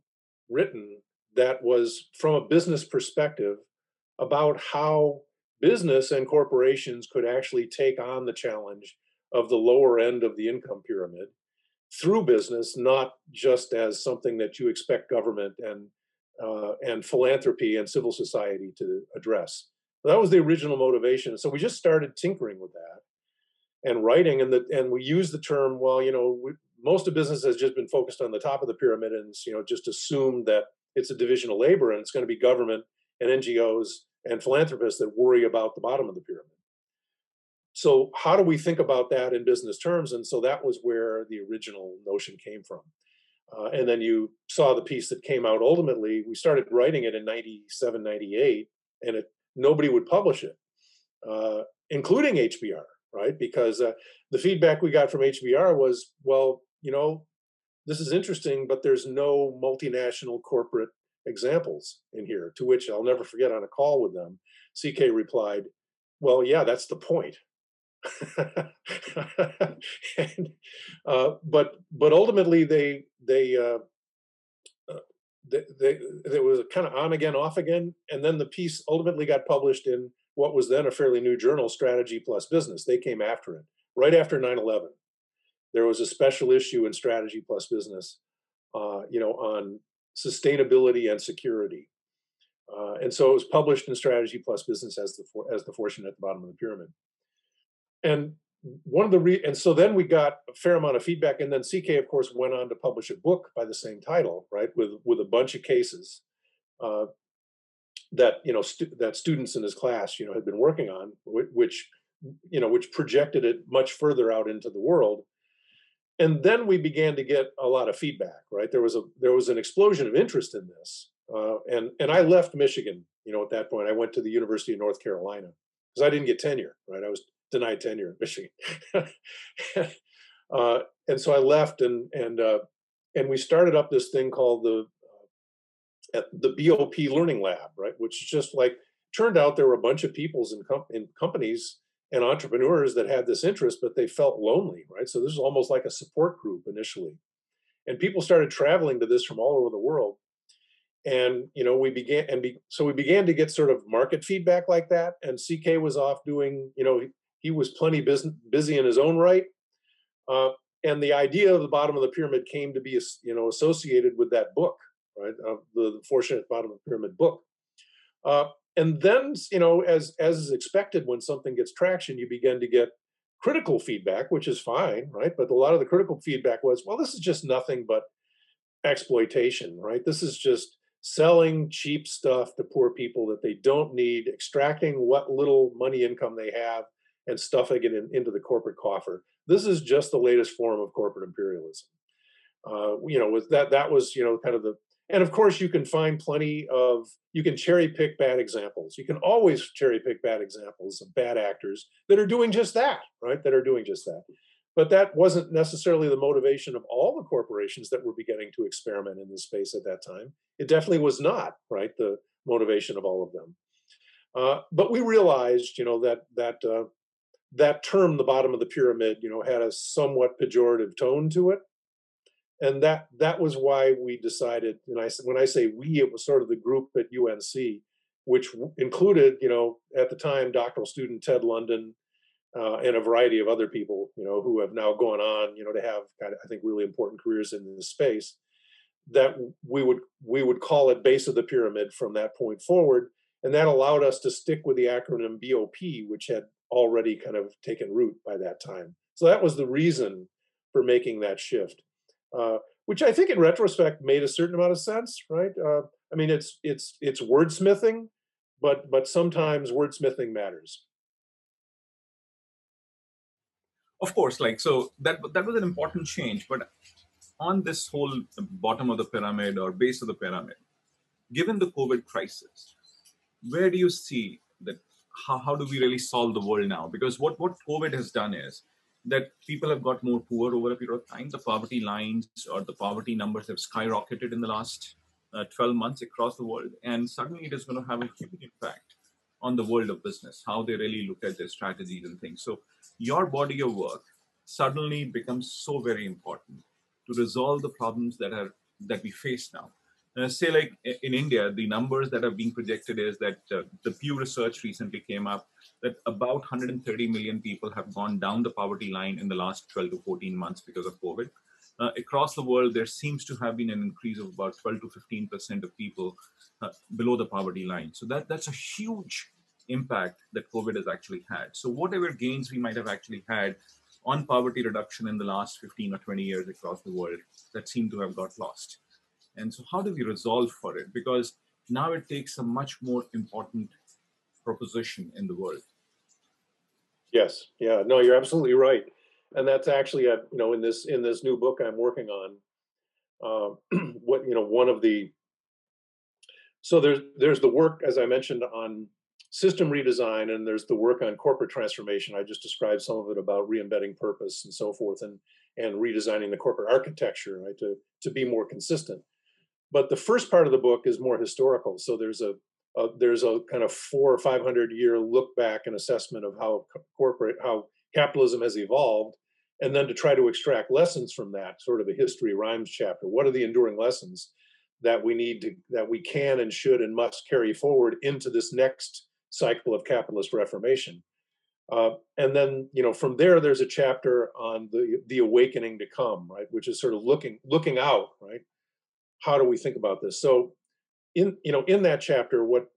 written that was from a business perspective about how business and corporations could actually take on the challenge of the lower end of the income pyramid through business, not just as something that you expect government and uh, and philanthropy and civil society to address. That was the original motivation. So we just started tinkering with that and writing, and the and we used the term. Well, you know, we, most of business has just been focused on the top of the pyramid and you know just assumed that it's a division of labor and it's going to be government and NGOs and philanthropists that worry about the bottom of the pyramid. So how do we think about that in business terms? And so that was where the original notion came from. Uh, and then you saw the piece that came out ultimately. We started writing it in 97, 98, and it, nobody would publish it, uh, including HBR, right? Because uh, the feedback we got from HBR was, well, you know, this is interesting, but there's no multinational corporate examples in here. To which I'll never forget on a call with them, CK replied, Well, yeah, that's the point. and, uh, but but ultimately they they uh, uh, they, they, there was kind of on again off again and then the piece ultimately got published in what was then a fairly new journal strategy plus business they came after it right after 9-11 there was a special issue in Strategy Plus Business, uh, you know, on sustainability and security. Uh, and so it was published in Strategy Plus Business as the for, as the fortune at the bottom of the pyramid. And one of the re- and so then we got a fair amount of feedback, and then CK of course went on to publish a book by the same title, right, with with a bunch of cases uh, that you know stu- that students in his class you know had been working on, which you know which projected it much further out into the world and then we began to get a lot of feedback right? There was a there was an explosion of interest in this uh, and and i left michigan you know at that point. I went to the university of north carolina because i didn't get tenure right? I was denied tenure in michigan. Uh, and so i left and and uh, and we started up this thing called the uh, the bop learning lab right? Which just like turned out there were a bunch of peoples in, com- in companies and entrepreneurs that had this interest, but they felt lonely, right? So this was almost like a support group initially. And people started traveling to this from all over the world. And you know, we began and be, so we began to get sort of market feedback like that. And CK was off doing, you know, he, he was plenty busy, busy in his own right. Uh, and the idea of the bottom of the pyramid came to be, you know, associated with that book, right? Uh, the, the Fortunate Bottom of the Pyramid book. Uh, and then you know as as is expected when something gets traction you begin to get critical feedback which is fine right? But a lot of the critical feedback was well this is just nothing but exploitation right? This is just selling cheap stuff to poor people that they don't need extracting what little money income they have and stuffing it in, into the corporate coffer. This is just the latest form of corporate imperialism. Uh, you know with that that was you know kind of the and of course, you can find plenty of, you can cherry pick bad examples. You can always cherry pick bad examples of bad actors that are doing just that, right? That are doing just that. But that wasn't necessarily the motivation of all the corporations that were beginning to experiment in this space at that time. It definitely was not, right? The motivation of all of them. Uh, but we realized, you know, that that uh, that term, the bottom of the pyramid, you know, had a somewhat pejorative tone to it. And that that was why we decided, and I when I say we, it was sort of the group at UNC, which included, you know, at the time, doctoral student Ted London, uh, and a variety of other people, you know, who have now gone on, you know, to have I think, really important careers in this space. That we would we would call it base of the pyramid from that point forward, and that allowed us to stick with the acronym BOP, which had already kind of taken root by that time. So that was the reason for making that shift, uh, which I think, in retrospect, made a certain amount of sense, right? Uh, I mean, it's it's it's wordsmithing, but but sometimes wordsmithing matters of course like so that that was an important change but on this whole bottom of the pyramid or base of the pyramid given the covid crisis where do you see that how, how do we really solve the world now because what what covid has done is that people have got more poor over a period of time the poverty lines or the poverty numbers have skyrocketed in the last uh, 12 months across the world and suddenly it is going to have a huge impact on the world of business how they really look at their strategies and things so your body of work suddenly becomes so very important to resolve the problems that are that we face now. Uh, say like in India, the numbers that are being projected is that uh, the Pew Research recently came up that about 130 million people have gone down the poverty line in the last 12 to 14 months because of COVID. Uh, across the world, there seems to have been an increase of about 12 to 15 percent of people uh, below the poverty line. So that that's a huge impact that COVID has actually had. So, whatever gains we might have actually had on poverty reduction in the last 15 or 20 years across the world that seem to have got lost. And so, how do we resolve for it? Because now it takes a much more important proposition in the world. Yes, yeah, no, you're absolutely right, and that's actually a you know in this in this new book I'm working on, uh, what you know one of the so there's there's the work as I mentioned on system redesign and there's the work on corporate transformation. I just described some of it about re-embedding purpose and so forth and and redesigning the corporate architecture right to to be more consistent. But the first part of the book is more historical. So there's a, a there's a kind of four or five hundred year look back and assessment of how corporate how capitalism has evolved, and then to try to extract lessons from that sort of a history rhymes chapter. What are the enduring lessons that we need to that we can and should and must carry forward into this next cycle of capitalist reformation. Uh, and then, you know, from there, there's a chapter on the the awakening to come, right, which is sort of looking looking out, right. How do we think about this? So, in you know, in that chapter, what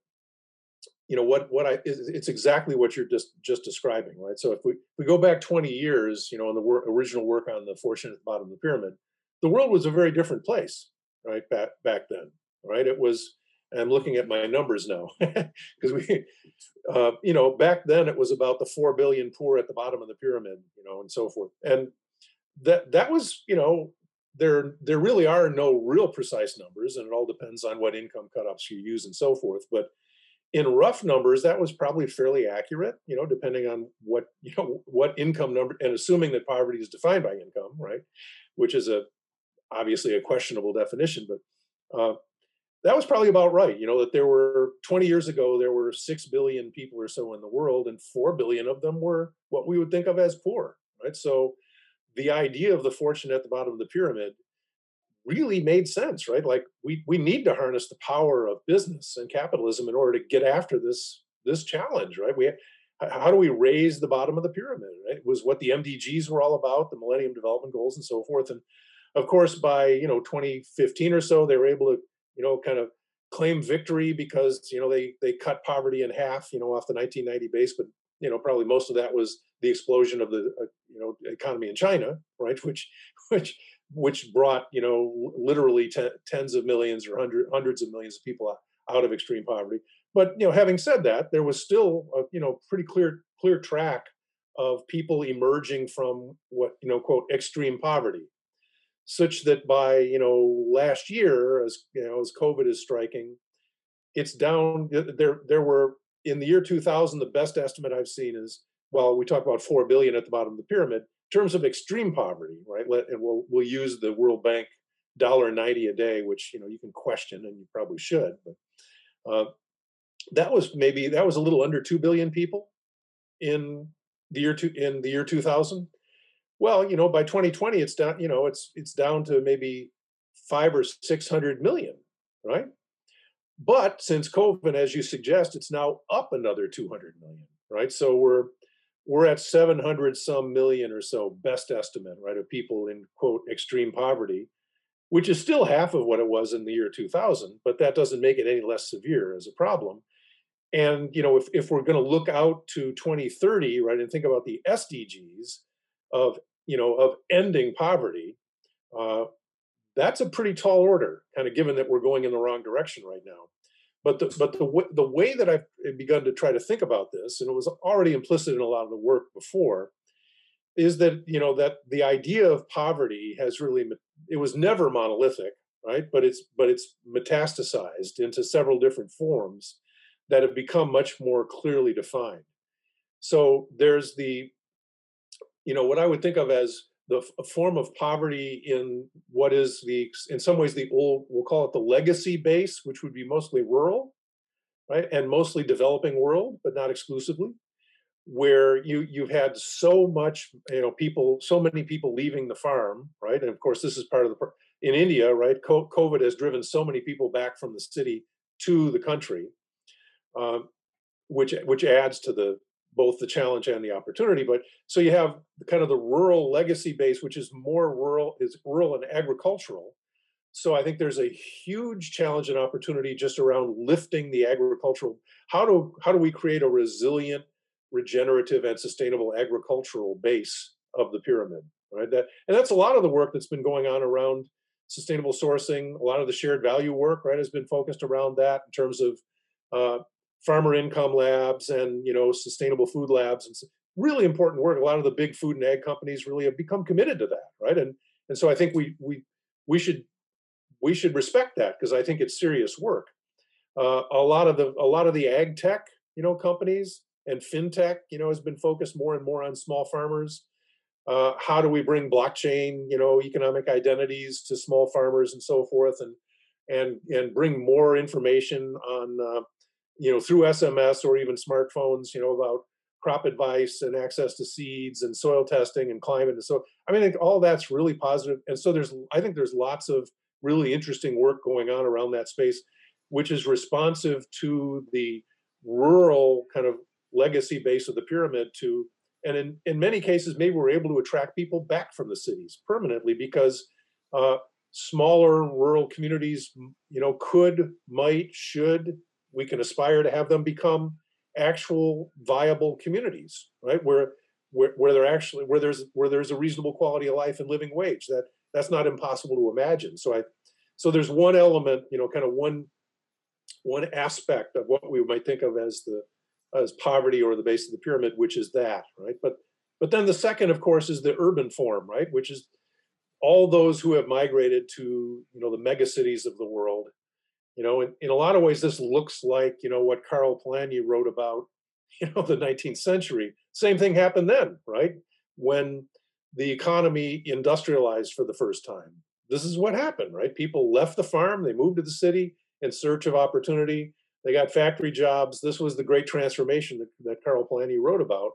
you know, what what I it's exactly what you're just just describing, right. So if we we go back 20 years, you know, in the work, original work on the fortune at the bottom of the pyramid, the world was a very different place, right, back back then, right. It was I'm looking at my numbers now because we, uh, you know, back then it was about the four billion poor at the bottom of the pyramid, you know, and so forth. And that that was, you know, there there really are no real precise numbers, and it all depends on what income cutoffs you use and so forth. But in rough numbers, that was probably fairly accurate, you know, depending on what you know what income number, and assuming that poverty is defined by income, right, which is a obviously a questionable definition, but. Uh, that was probably about right. You know, that there were 20 years ago, there were 6 billion people or so in the world, and 4 billion of them were what we would think of as poor, right? So the idea of the fortune at the bottom of the pyramid really made sense, right? Like we, we need to harness the power of business and capitalism in order to get after this, this challenge, right? We, how do we raise the bottom of the pyramid, right? It was what the MDGs were all about, the Millennium Development Goals and so forth. And of course, by, you know, 2015 or so, they were able to you know, kind of claim victory because you know they they cut poverty in half, you know, off the 1990 base, but you know probably most of that was the explosion of the uh, you know economy in China, right? Which which which brought you know literally ten, tens of millions or hundred, hundreds of millions of people out, out of extreme poverty. But you know, having said that, there was still a you know pretty clear clear track of people emerging from what you know quote extreme poverty such that by you know last year, as you know, as COVID is striking, it's down. There, there were in the year 2000, the best estimate I've seen is well, we talk about four billion at the bottom of the pyramid in terms of extreme poverty, right? And we'll we'll use the World Bank dollar ninety a day, which you know you can question and you probably should, but uh, that was maybe that was a little under two billion people in the year two in the year 2000 well you know by 2020 it's down you know it's it's down to maybe five or six hundred million right but since covid as you suggest it's now up another 200 million right so we're we're at 700 some million or so best estimate right of people in quote extreme poverty which is still half of what it was in the year 2000 but that doesn't make it any less severe as a problem. And you know if, if we're going to look out to 2030 right and think about the sdgs of you know of ending poverty uh, that's a pretty tall order kind of given that we're going in the wrong direction right now but the but the, the way that i've begun to try to think about this and it was already implicit in a lot of the work before is that you know that the idea of poverty has really it was never monolithic right but it's but it's metastasized into several different forms that have become much more clearly defined. So there's the, you know, what I would think of as the form of poverty in what is the, in some ways, the old, we'll call it the legacy base, which would be mostly rural, right, and mostly developing world, but not exclusively, where you you've had so much, you know, people, so many people leaving the farm, right, and of course this is part of the in India, right, COVID has driven so many people back from the city to the country um, which which adds to the both the challenge and the opportunity. But so you have kind of the rural legacy base, which is more rural, is rural and agricultural. So I think there's a huge challenge and opportunity just around lifting the agricultural. How do how do we create a resilient, regenerative, and sustainable agricultural base of the pyramid? Right. That and that's a lot of the work that's been going on around sustainable sourcing. A lot of the shared value work, right, has been focused around that in terms of uh, farmer income labs and you know sustainable food labs and really important work. A lot of the big food and ag companies really have become committed to that, right? And and so I think we we we should we should respect that because I think it's serious work. Uh, a lot of the a lot of the ag tech you know companies and fintech you know has been focused more and more on small farmers. Uh, how do we bring blockchain you know economic identities to small farmers and so forth and and and bring more information on uh, you know, through SMS or even smartphones, you know, about crop advice and access to seeds and soil testing and climate. And so, I mean, I think all that's really positive. And so there's, I think there's lots of really interesting work going on around that space, which is responsive to the rural kind of legacy base of the pyramid to, and in, in many cases, maybe we're able to attract people back from the cities permanently because uh, smaller rural communities, you know, could, might, should we can aspire to have them become actual viable communities, right? Where where, where they're actually where there's where there's a reasonable quality of life and living wage. That that's not impossible to imagine. So I so there's one element, you know, kind of one one aspect of what we might think of as the as poverty or the base of the pyramid, which is that, right? But but then the second, of course, is the urban form, right? Which is all those who have migrated to you know the megacities of the world you know, in, in a lot of ways, this looks like, you know, what Karl Polanyi wrote about, you know, the 19th century. Same thing happened then, right? When the economy industrialized for the first time. This is what happened, right? People left the farm, they moved to the city in search of opportunity. They got factory jobs. This was the great transformation that, that Karl Polanyi wrote about.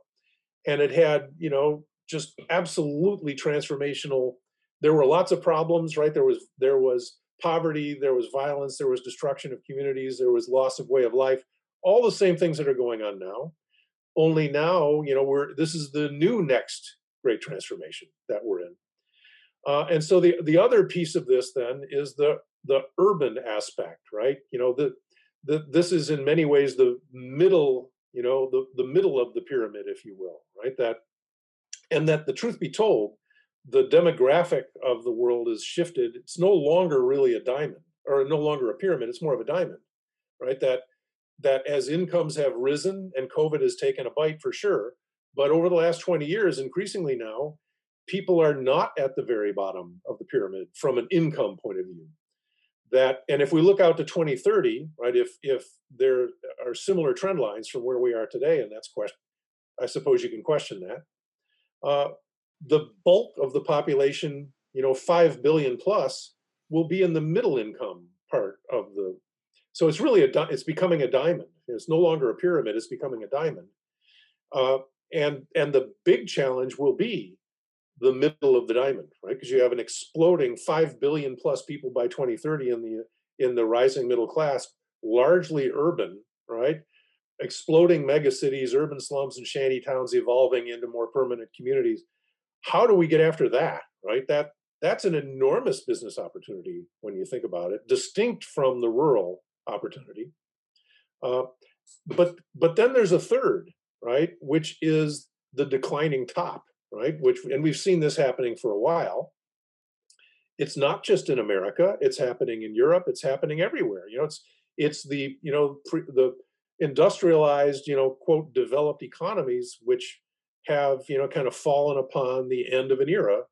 And it had, you know, just absolutely transformational. There were lots of problems, right? There was there was poverty, there was violence, there was destruction of communities, there was loss of way of life, all the same things that are going on now. Only now, you know, we're this is the new next great transformation that we're in. Uh, and so the the other piece of this then is the the urban aspect, right? You know, the the this is in many ways the middle, you know, the the middle of the pyramid, if you will, right? That and that the truth be told, the demographic of the world is shifted. It's no longer really a diamond or no longer a pyramid. It's more of a diamond, right? That that as incomes have risen and COVID has taken a bite for sure, but over the last 20 years, increasingly now, people are not at the very bottom of the pyramid from an income point of view. That and if we look out to 2030, right? If if there are similar trend lines from where we are today, and that's question, I suppose you can question that. Uh, the bulk of the population, you know, 5 billion plus, will be in the middle income part of the. So it's really a, it's becoming a diamond. It's no longer a pyramid, it's becoming a diamond. Uh, and and the big challenge will be the middle of the diamond, right? Because you have an exploding five billion plus people by 2030 in the in the rising middle class, largely urban, right? Exploding megacities, urban slums, and shanty towns evolving into more permanent communities. How do we get after that, right? That that's an enormous business opportunity when you think about it, distinct from the rural opportunity. Uh, but but then there's a third, right, which is the declining top, right? Which and we've seen this happening for a while. It's not just in America; it's happening in Europe. It's happening everywhere. You know, it's it's the you know pre, the industrialized you know quote developed economies which have you know kind of fallen upon the end of an era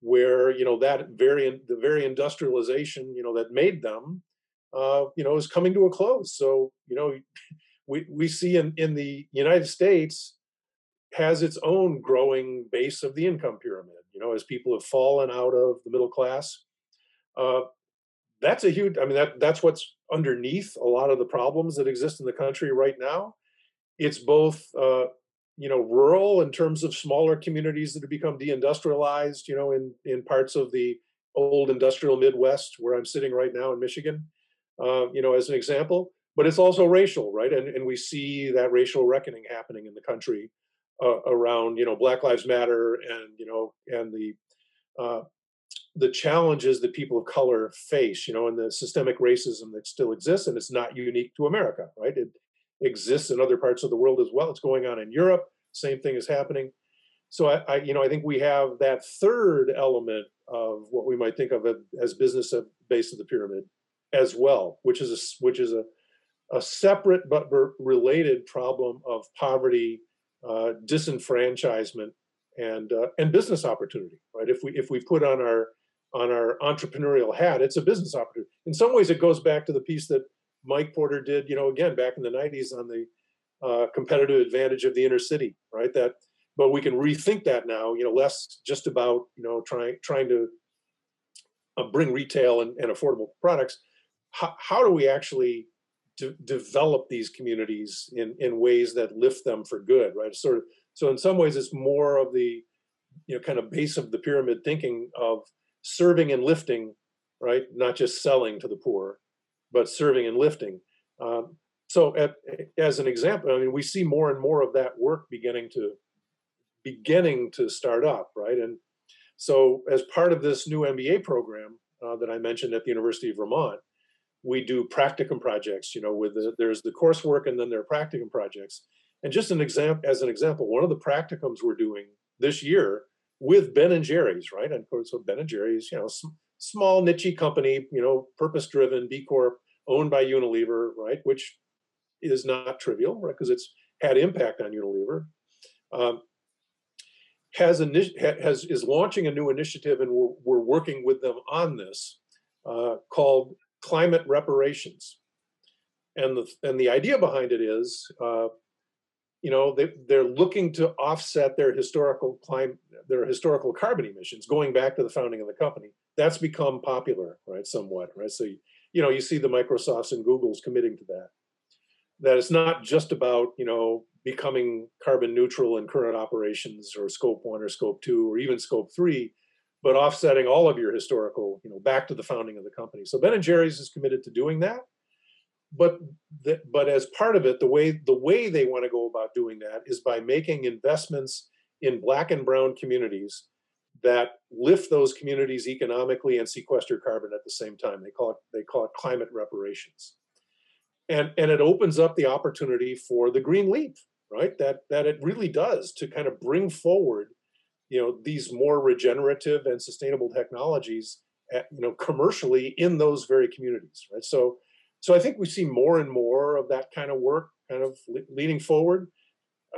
where you know that very the very industrialization you know that made them uh, you know is coming to a close. So you know we we see in in the united states has its own growing base of the income pyramid you know as people have fallen out of the middle class. Uh, that's a huge i mean that that's what's underneath a lot of the problems that exist in the country right now. It's both uh, you know rural in terms of smaller communities that have become deindustrialized you know in in parts of the old industrial midwest where i'm sitting right now in michigan uh, you know as an example. But it's also racial right? And, and we see that racial reckoning happening in the country uh, around you know black lives matter and you know and the uh, the challenges that people of color face you know and the systemic racism that still exists and it's not unique to america right? It exists in other parts of the world as well. It's going on in Europe. Same thing is happening. So I, I you know, I think we have that third element of what we might think of as business at base of the pyramid as well, which is a which is a a separate but related problem of poverty, uh, disenfranchisement, and uh, and business opportunity. Right? If we if we put on our on our entrepreneurial hat, it's a business opportunity. In some ways, it goes back to the piece that Mike Porter did, you know, again back in the '90s on the uh, competitive advantage of the inner city, right? That, but we can rethink that now. You know, less just about you know trying trying to uh, bring retail and, and, affordable products. How, how do we actually de- develop these communities in in ways that lift them for good, right? Sort of. So in some ways, it's more of the you know kind of base of the pyramid thinking of serving and lifting, right? Not just selling to the poor but serving and lifting. Um, so, at, as an example, I mean, we see more and more of that work beginning to beginning to start up, right? And so, as part of this new MBA program uh, that I mentioned at the University of Vermont, we do practicum projects. You know, with the, there's the coursework and then there are practicum projects. And just an example, as an example, one of the practicums we're doing this year with Ben and Jerry's, right? And so Ben and Jerry's, you know, small niche company, you know, purpose driven, B Corp, owned by Unilever, right? Which is not trivial, right? Because it's had impact on Unilever. Um, has, has is launching a new initiative, and we're, we're working with them on this, uh, called climate reparations. And the and the idea behind it is, uh, you know, they they're looking to offset their historical climate, their historical carbon emissions, going back to the founding of the company that's become popular, right? Somewhat, right? So you know, you see the Microsofts and Googles committing to that. That it's not just about you know becoming carbon neutral in current operations or scope one or scope two or even scope three, but offsetting all of your historical, you know, back to the founding of the company. So Ben and Jerry's is committed to doing that. But the, but as part of it, the way the way they want to go about doing that is by making investments in black and brown communities that lift those communities economically and sequester carbon at the same time. They call it they call it climate reparations. And and it opens up the opportunity for the green leap, right? That that it really does to kind of bring forward, you know, these more regenerative and sustainable technologies, at, you know, commercially in those very communities, right? So so I think we see more and more of that kind of work kind of leading forward.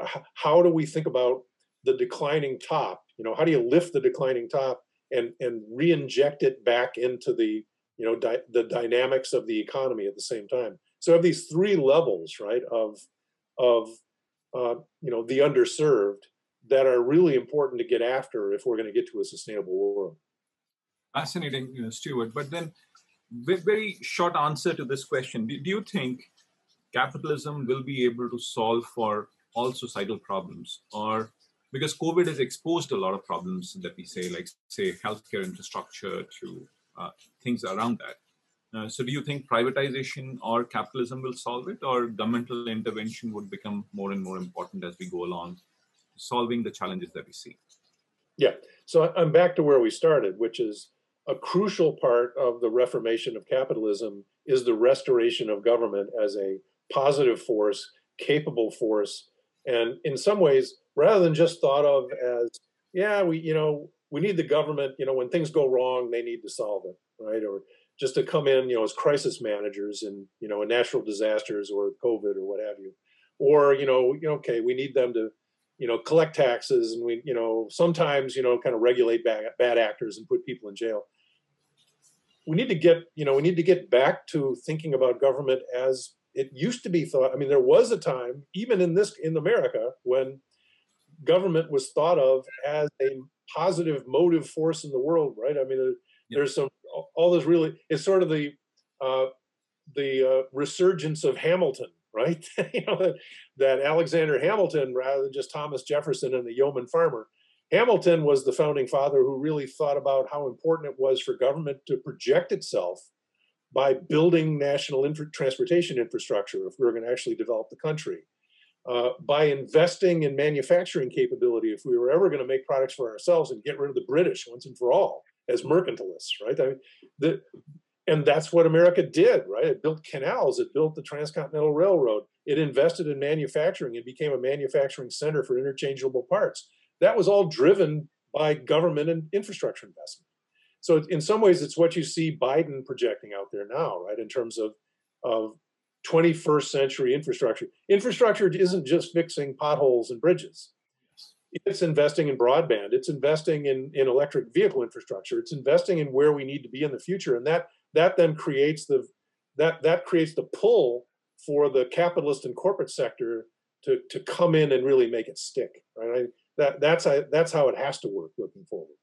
Uh, how do we think about the declining top? You know how do you lift the declining top and and re-inject it back into the you know di- the dynamics of the economy at the same time? So have these three levels right of of uh, you know the underserved that are really important to get after if we're going to get to a sustainable world. Fascinating you know, stuart but then very short answer to this question do, you think capitalism will be able to solve for all societal problems, or because COVID has exposed a lot of problems that we say, like say healthcare infrastructure to uh, things around that. Uh, so, do you think privatization or capitalism will solve it, or governmental intervention would become more and more important as we go along, solving the challenges that we see? Yeah. So I'm back to where we started, which is a crucial part of the reformation of capitalism is the restoration of government as a positive force, capable force, and in some ways, rather than just thought of as, yeah, we, you know, we need the government, you know, when things go wrong, they need to solve it, right? Or just to come in, you know, as crisis managers in, you know, in natural disasters or COVID or what have you. Or, you know, you know, okay, we need them to, you know, collect taxes and we, you know, sometimes, you know, kind of regulate bad, bad actors and put people in jail. We need to get, you know, we need to get back to thinking about government as it used to be thought. I mean, there was a time, even in this, in America, when government was thought of as a positive motive force in the world, right? I mean, there's some all this really it's sort of the uh, the uh, resurgence of Hamilton, right? you know that, Alexander Hamilton, rather than just Thomas Jefferson and the yeoman farmer, Hamilton was the founding father who really thought about how important it was for government to project itself by building national transportation infrastructure if we were going to actually develop the country. Uh, by investing in manufacturing capability, if we were ever going to make products for ourselves and get rid of the British once and for all as mercantilists, right? I mean, the, and that's what America did, right? It built canals, it built the Transcontinental Railroad, it invested in manufacturing, it became a manufacturing center for interchangeable parts. That was all driven by government and infrastructure investment. So in some ways, it's what you see Biden projecting out there now, right? In terms of of 21st century infrastructure. Infrastructure isn't just fixing potholes and bridges it's investing in broadband it's investing in, in electric vehicle infrastructure it's investing in where we need to be in the future and that that then creates the that that creates the pull for the capitalist and corporate sector to to come in and really make it stick right? That that's how, that's how it has to work looking forward.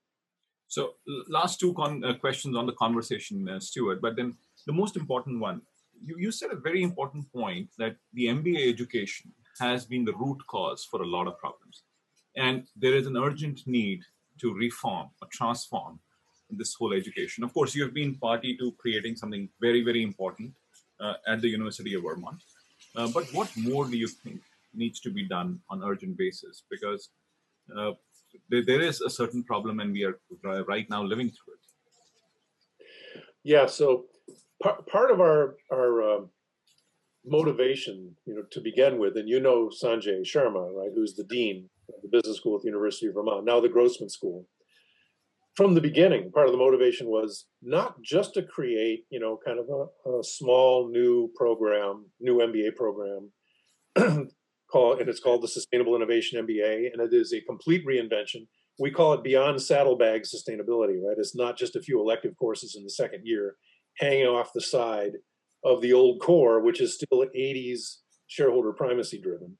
So last two con- uh, questions on the conversation uh, stuart but then the most important one. You, you said a very important point that the mba education has been the root cause for a lot of problems. And there is an urgent need to reform or transform this whole education. Of course, you have been party to creating something very, very important uh, at the University of Vermont. Uh, but what more do you think needs to be done on urgent basis? Because uh, there, there is a certain problem, and we are right now living through it. Yeah. So par- part of our our um, motivation, you know, to begin with, and you know Sanjay Sharma, right, who's the dean of the business school at the University of Vermont, now the Grossman School. From the beginning, part of the motivation was not just to create, you know, kind of a, a small new program, new MBA program, called, and it's called the Sustainable Innovation MBA, and it is a complete reinvention. We call it Beyond Saddlebag Sustainability, right? It's not just a few elective courses in the second year hanging off the side of the old core, which is still 80s shareholder primacy driven.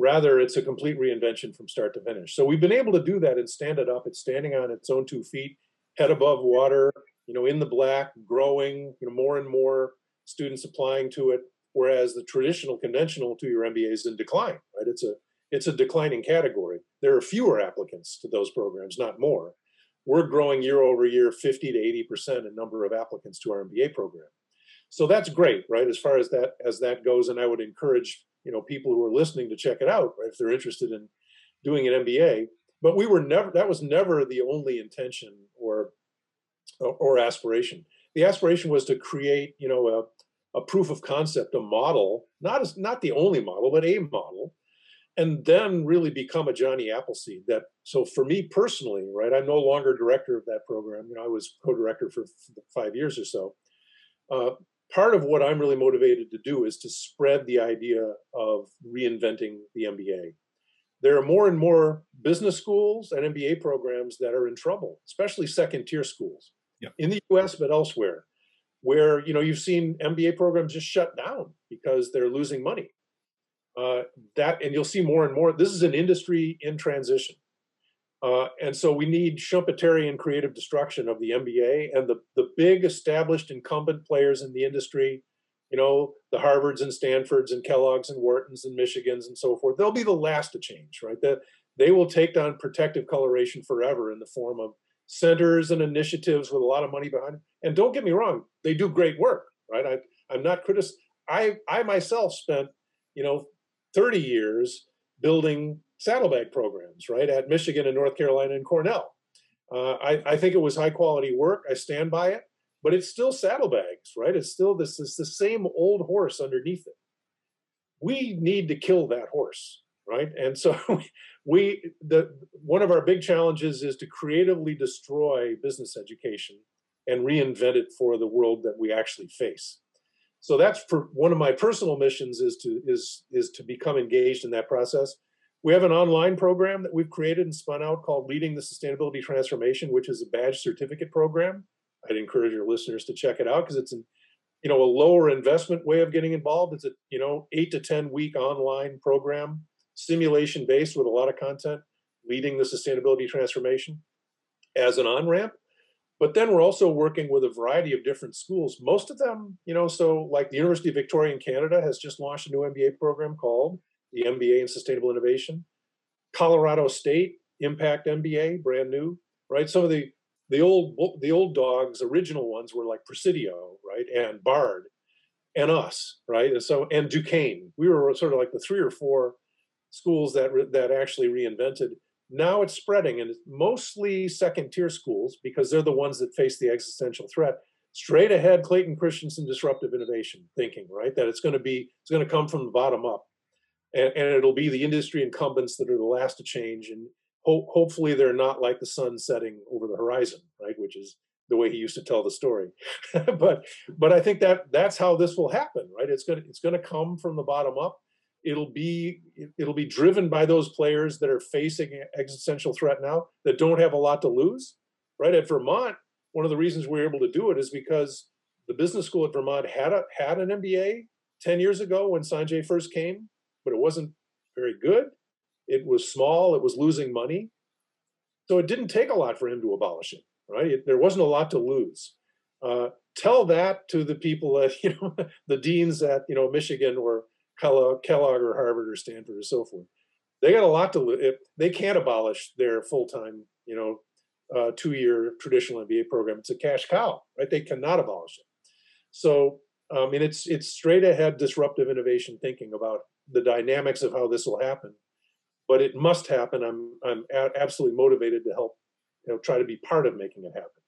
Rather, it's a complete reinvention from start to finish. So we've been able to do that and stand it up. It's standing on its own two feet, head above water, you know, in the black, growing, you know, more and more students applying to it. Whereas the traditional, conventional two-year MBA is in decline, right? It's a it's a declining category. There are fewer applicants to those programs, not more. We're growing year over year, 50 to 80 percent in number of applicants to our MBA program. So that's great, right? As far as that as that goes, and I would encourage you know people who are listening to check it out right, if they're interested in doing an MBA. But we were never that was never the only intention or or aspiration. The aspiration was to create you know a, a proof of concept, a model, not as not the only model, but a model, and then really become a Johnny Appleseed. That so for me personally, right? I'm no longer director of that program. You know, I was co-director for five years or so. Uh, part of what I'm really motivated to do is to spread the idea of reinventing the MBA. There are more and more business schools and MBA programs that are in trouble, especially second tier schools yeah. in the US, but elsewhere, where you know you've seen MBA programs just shut down because they're losing money. Uh, that and you'll see more and more. This is an industry in transition. Uh, and so we need Schumpeterian creative destruction of the MBA and the, the big established incumbent players in the industry you know, the Harvards and Stanfords and Kellogg's and Whartons and Michigans and so forth, they'll be the last to change, right? That they will take on protective coloration forever in the form of centers and initiatives with a lot of money behind it. And don't get me wrong, they do great work, right? I, I'm not critic. I I myself spent, you know, 30 years building saddlebag programs, right, at Michigan and North Carolina and Cornell. Uh, I, I think it was high quality work. I stand by it but it's still saddlebags, right? It's still this is the same old horse underneath it. We need to kill that horse, right? And so we the one of our big challenges is to creatively destroy business education and reinvent it for the world that we actually face. So that's for one of my personal missions is to is is to become engaged in that process. We have an online program that we've created and spun out called Leading the Sustainability Transformation, which is a badge certificate program I'd encourage your listeners to check it out because it's an, you know, a lower investment way of getting involved. It's a, you know, eight to 10 week online program, simulation based with a lot of content, leading the sustainability transformation as an on ramp. But then we're also working with a variety of different schools. Most of them, you know, so like the University of Victoria in Canada has just launched a new MBA program called the MBA in Sustainable Innovation. Colorado State Impact MBA, brand new, right? Some of the the old the old dogs, original ones were like Presidio, right, and Bard, and us, right, and so and Duquesne. We were sort of like the three or four schools that that actually reinvented. Now it's spreading, and it's mostly second tier schools because they're the ones that face the existential threat. Straight ahead, Clayton Christensen disruptive innovation thinking, right? That it's going to be it's going to come from the bottom up, and, and it'll be the industry incumbents that are the last to change, and ho- hopefully they're not like the sun setting over the horizon, right? Which is the way he used to tell the story. but but I think that that's how this will happen, right? It's gonna it's gonna come from the bottom up. It'll be it'll be driven by those players that are facing existential threat now that don't have a lot to lose, right? At Vermont, one of the reasons we are able to do it is because the business school at Vermont had a had an MBA 10 years ago when Sanjay first came, but it wasn't very good. It was small, it was losing money. So it didn't take a lot for him to abolish it, right? It, there wasn't a lot to lose. Uh, tell that to the people at, you know, the deans at, you know, Michigan or Kellogg, or Harvard or Stanford or so forth. They got a lot to lose. They can't abolish their full time, you know, uh, two year traditional MBA program. It's a cash cow, right? They cannot abolish it. So, I mean, it's it's straight ahead disruptive innovation thinking about the dynamics of how this will happen but it must happen. I'm I'm a- absolutely motivated to help, you know, try to be part of making it happen.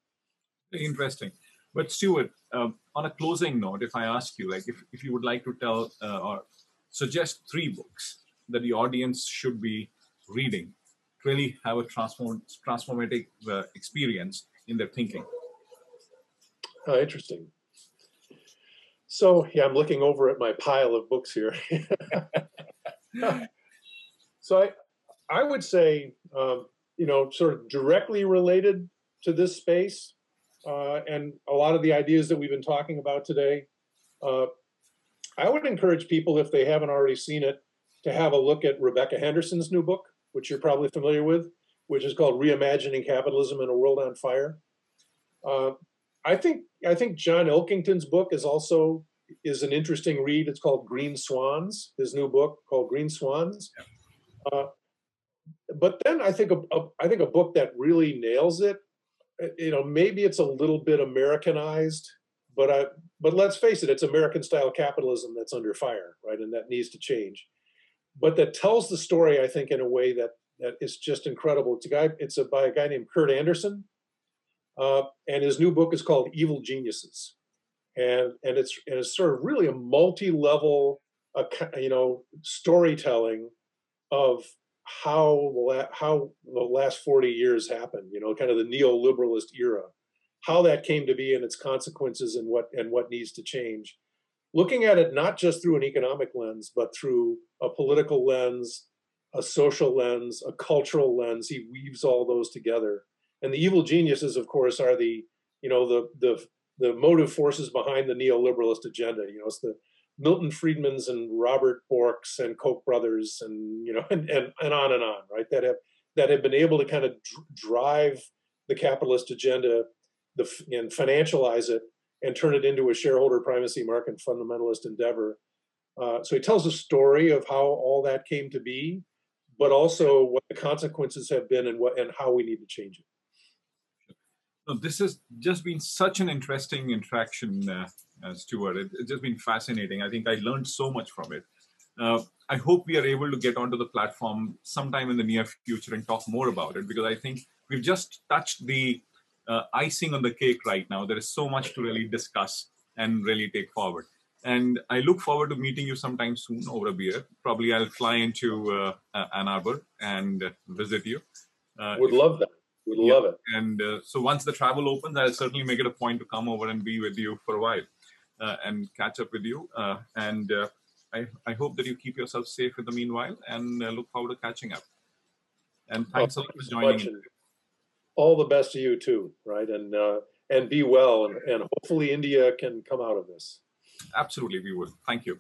Interesting. But Stuart, um, on a closing note, if I ask you, like, if, if you would like to tell uh, or suggest three books that the audience should be reading, to really have a transform transformative uh, experience in their thinking. Oh, interesting. So yeah, I'm looking over at my pile of books here. So I, I would say, um, you know, sort of directly related to this space uh, and a lot of the ideas that we've been talking about today. Uh, I would encourage people, if they haven't already seen it, to have a look at Rebecca Henderson's new book, which you're probably familiar with, which is called "Reimagining Capitalism in a World on Fire." Uh, I think I think John Elkington's book is also is an interesting read. It's called Green Swans. His new book called Green Swans. Uh, but then I think a, a, I think a book that really nails it, eh, you know, maybe it's a little bit Americanized, but I but let's face it, it's American style capitalism that's under fire, right? And that needs to change. But that tells the story, I think, in a way that that is just incredible. It's a guy. It's a, by a guy named Kurt Andersen, uh, and his new book is called Evil Geniuses, and and it's and it's sort of really a multi-level, uh, you know, storytelling of how how the last 40 years happened you know kind of the neoliberalist era how that came to be and its consequences and what and what needs to change. Looking at it not just through an economic lens but through a political lens a social lens a cultural lens he weaves all those together and the evil geniuses of course are the you know the the the motive forces behind the neoliberalist agenda you know it's the Milton Friedmans and Robert Borks and Koch brothers and you know and, and, and on and on, right? That have that have been able to kind of dr- drive the capitalist agenda the, and financialize it and turn it into a shareholder primacy market fundamentalist endeavor. Uh, so he tells a story of how all that came to be, but also what the consequences have been and what and how we need to change it. No, this has just been such an interesting interaction, uh, uh, Stuart. It, it's just been fascinating. I think I learned so much from it. Uh, I hope we are able to get onto the platform sometime in the near future and talk more about it because I think we've just touched the uh, icing on the cake right now. There is so much to really discuss and really take forward. And I look forward to meeting you sometime soon over a beer. Probably I'll fly into uh, Ann Arbor and visit you. Uh, Would love that. Would yeah. love it. And uh, so once the travel opens, I'll certainly make it a point to come over and be with you for a while uh, and catch up with you. Uh, and uh, I, I hope that you keep yourself safe in the meanwhile and look forward to catching up. And thanks oh, a lot for joining. All the best to you too, right? And and be well, and, and hopefully India can come out of this. Absolutely, we will. Thank you.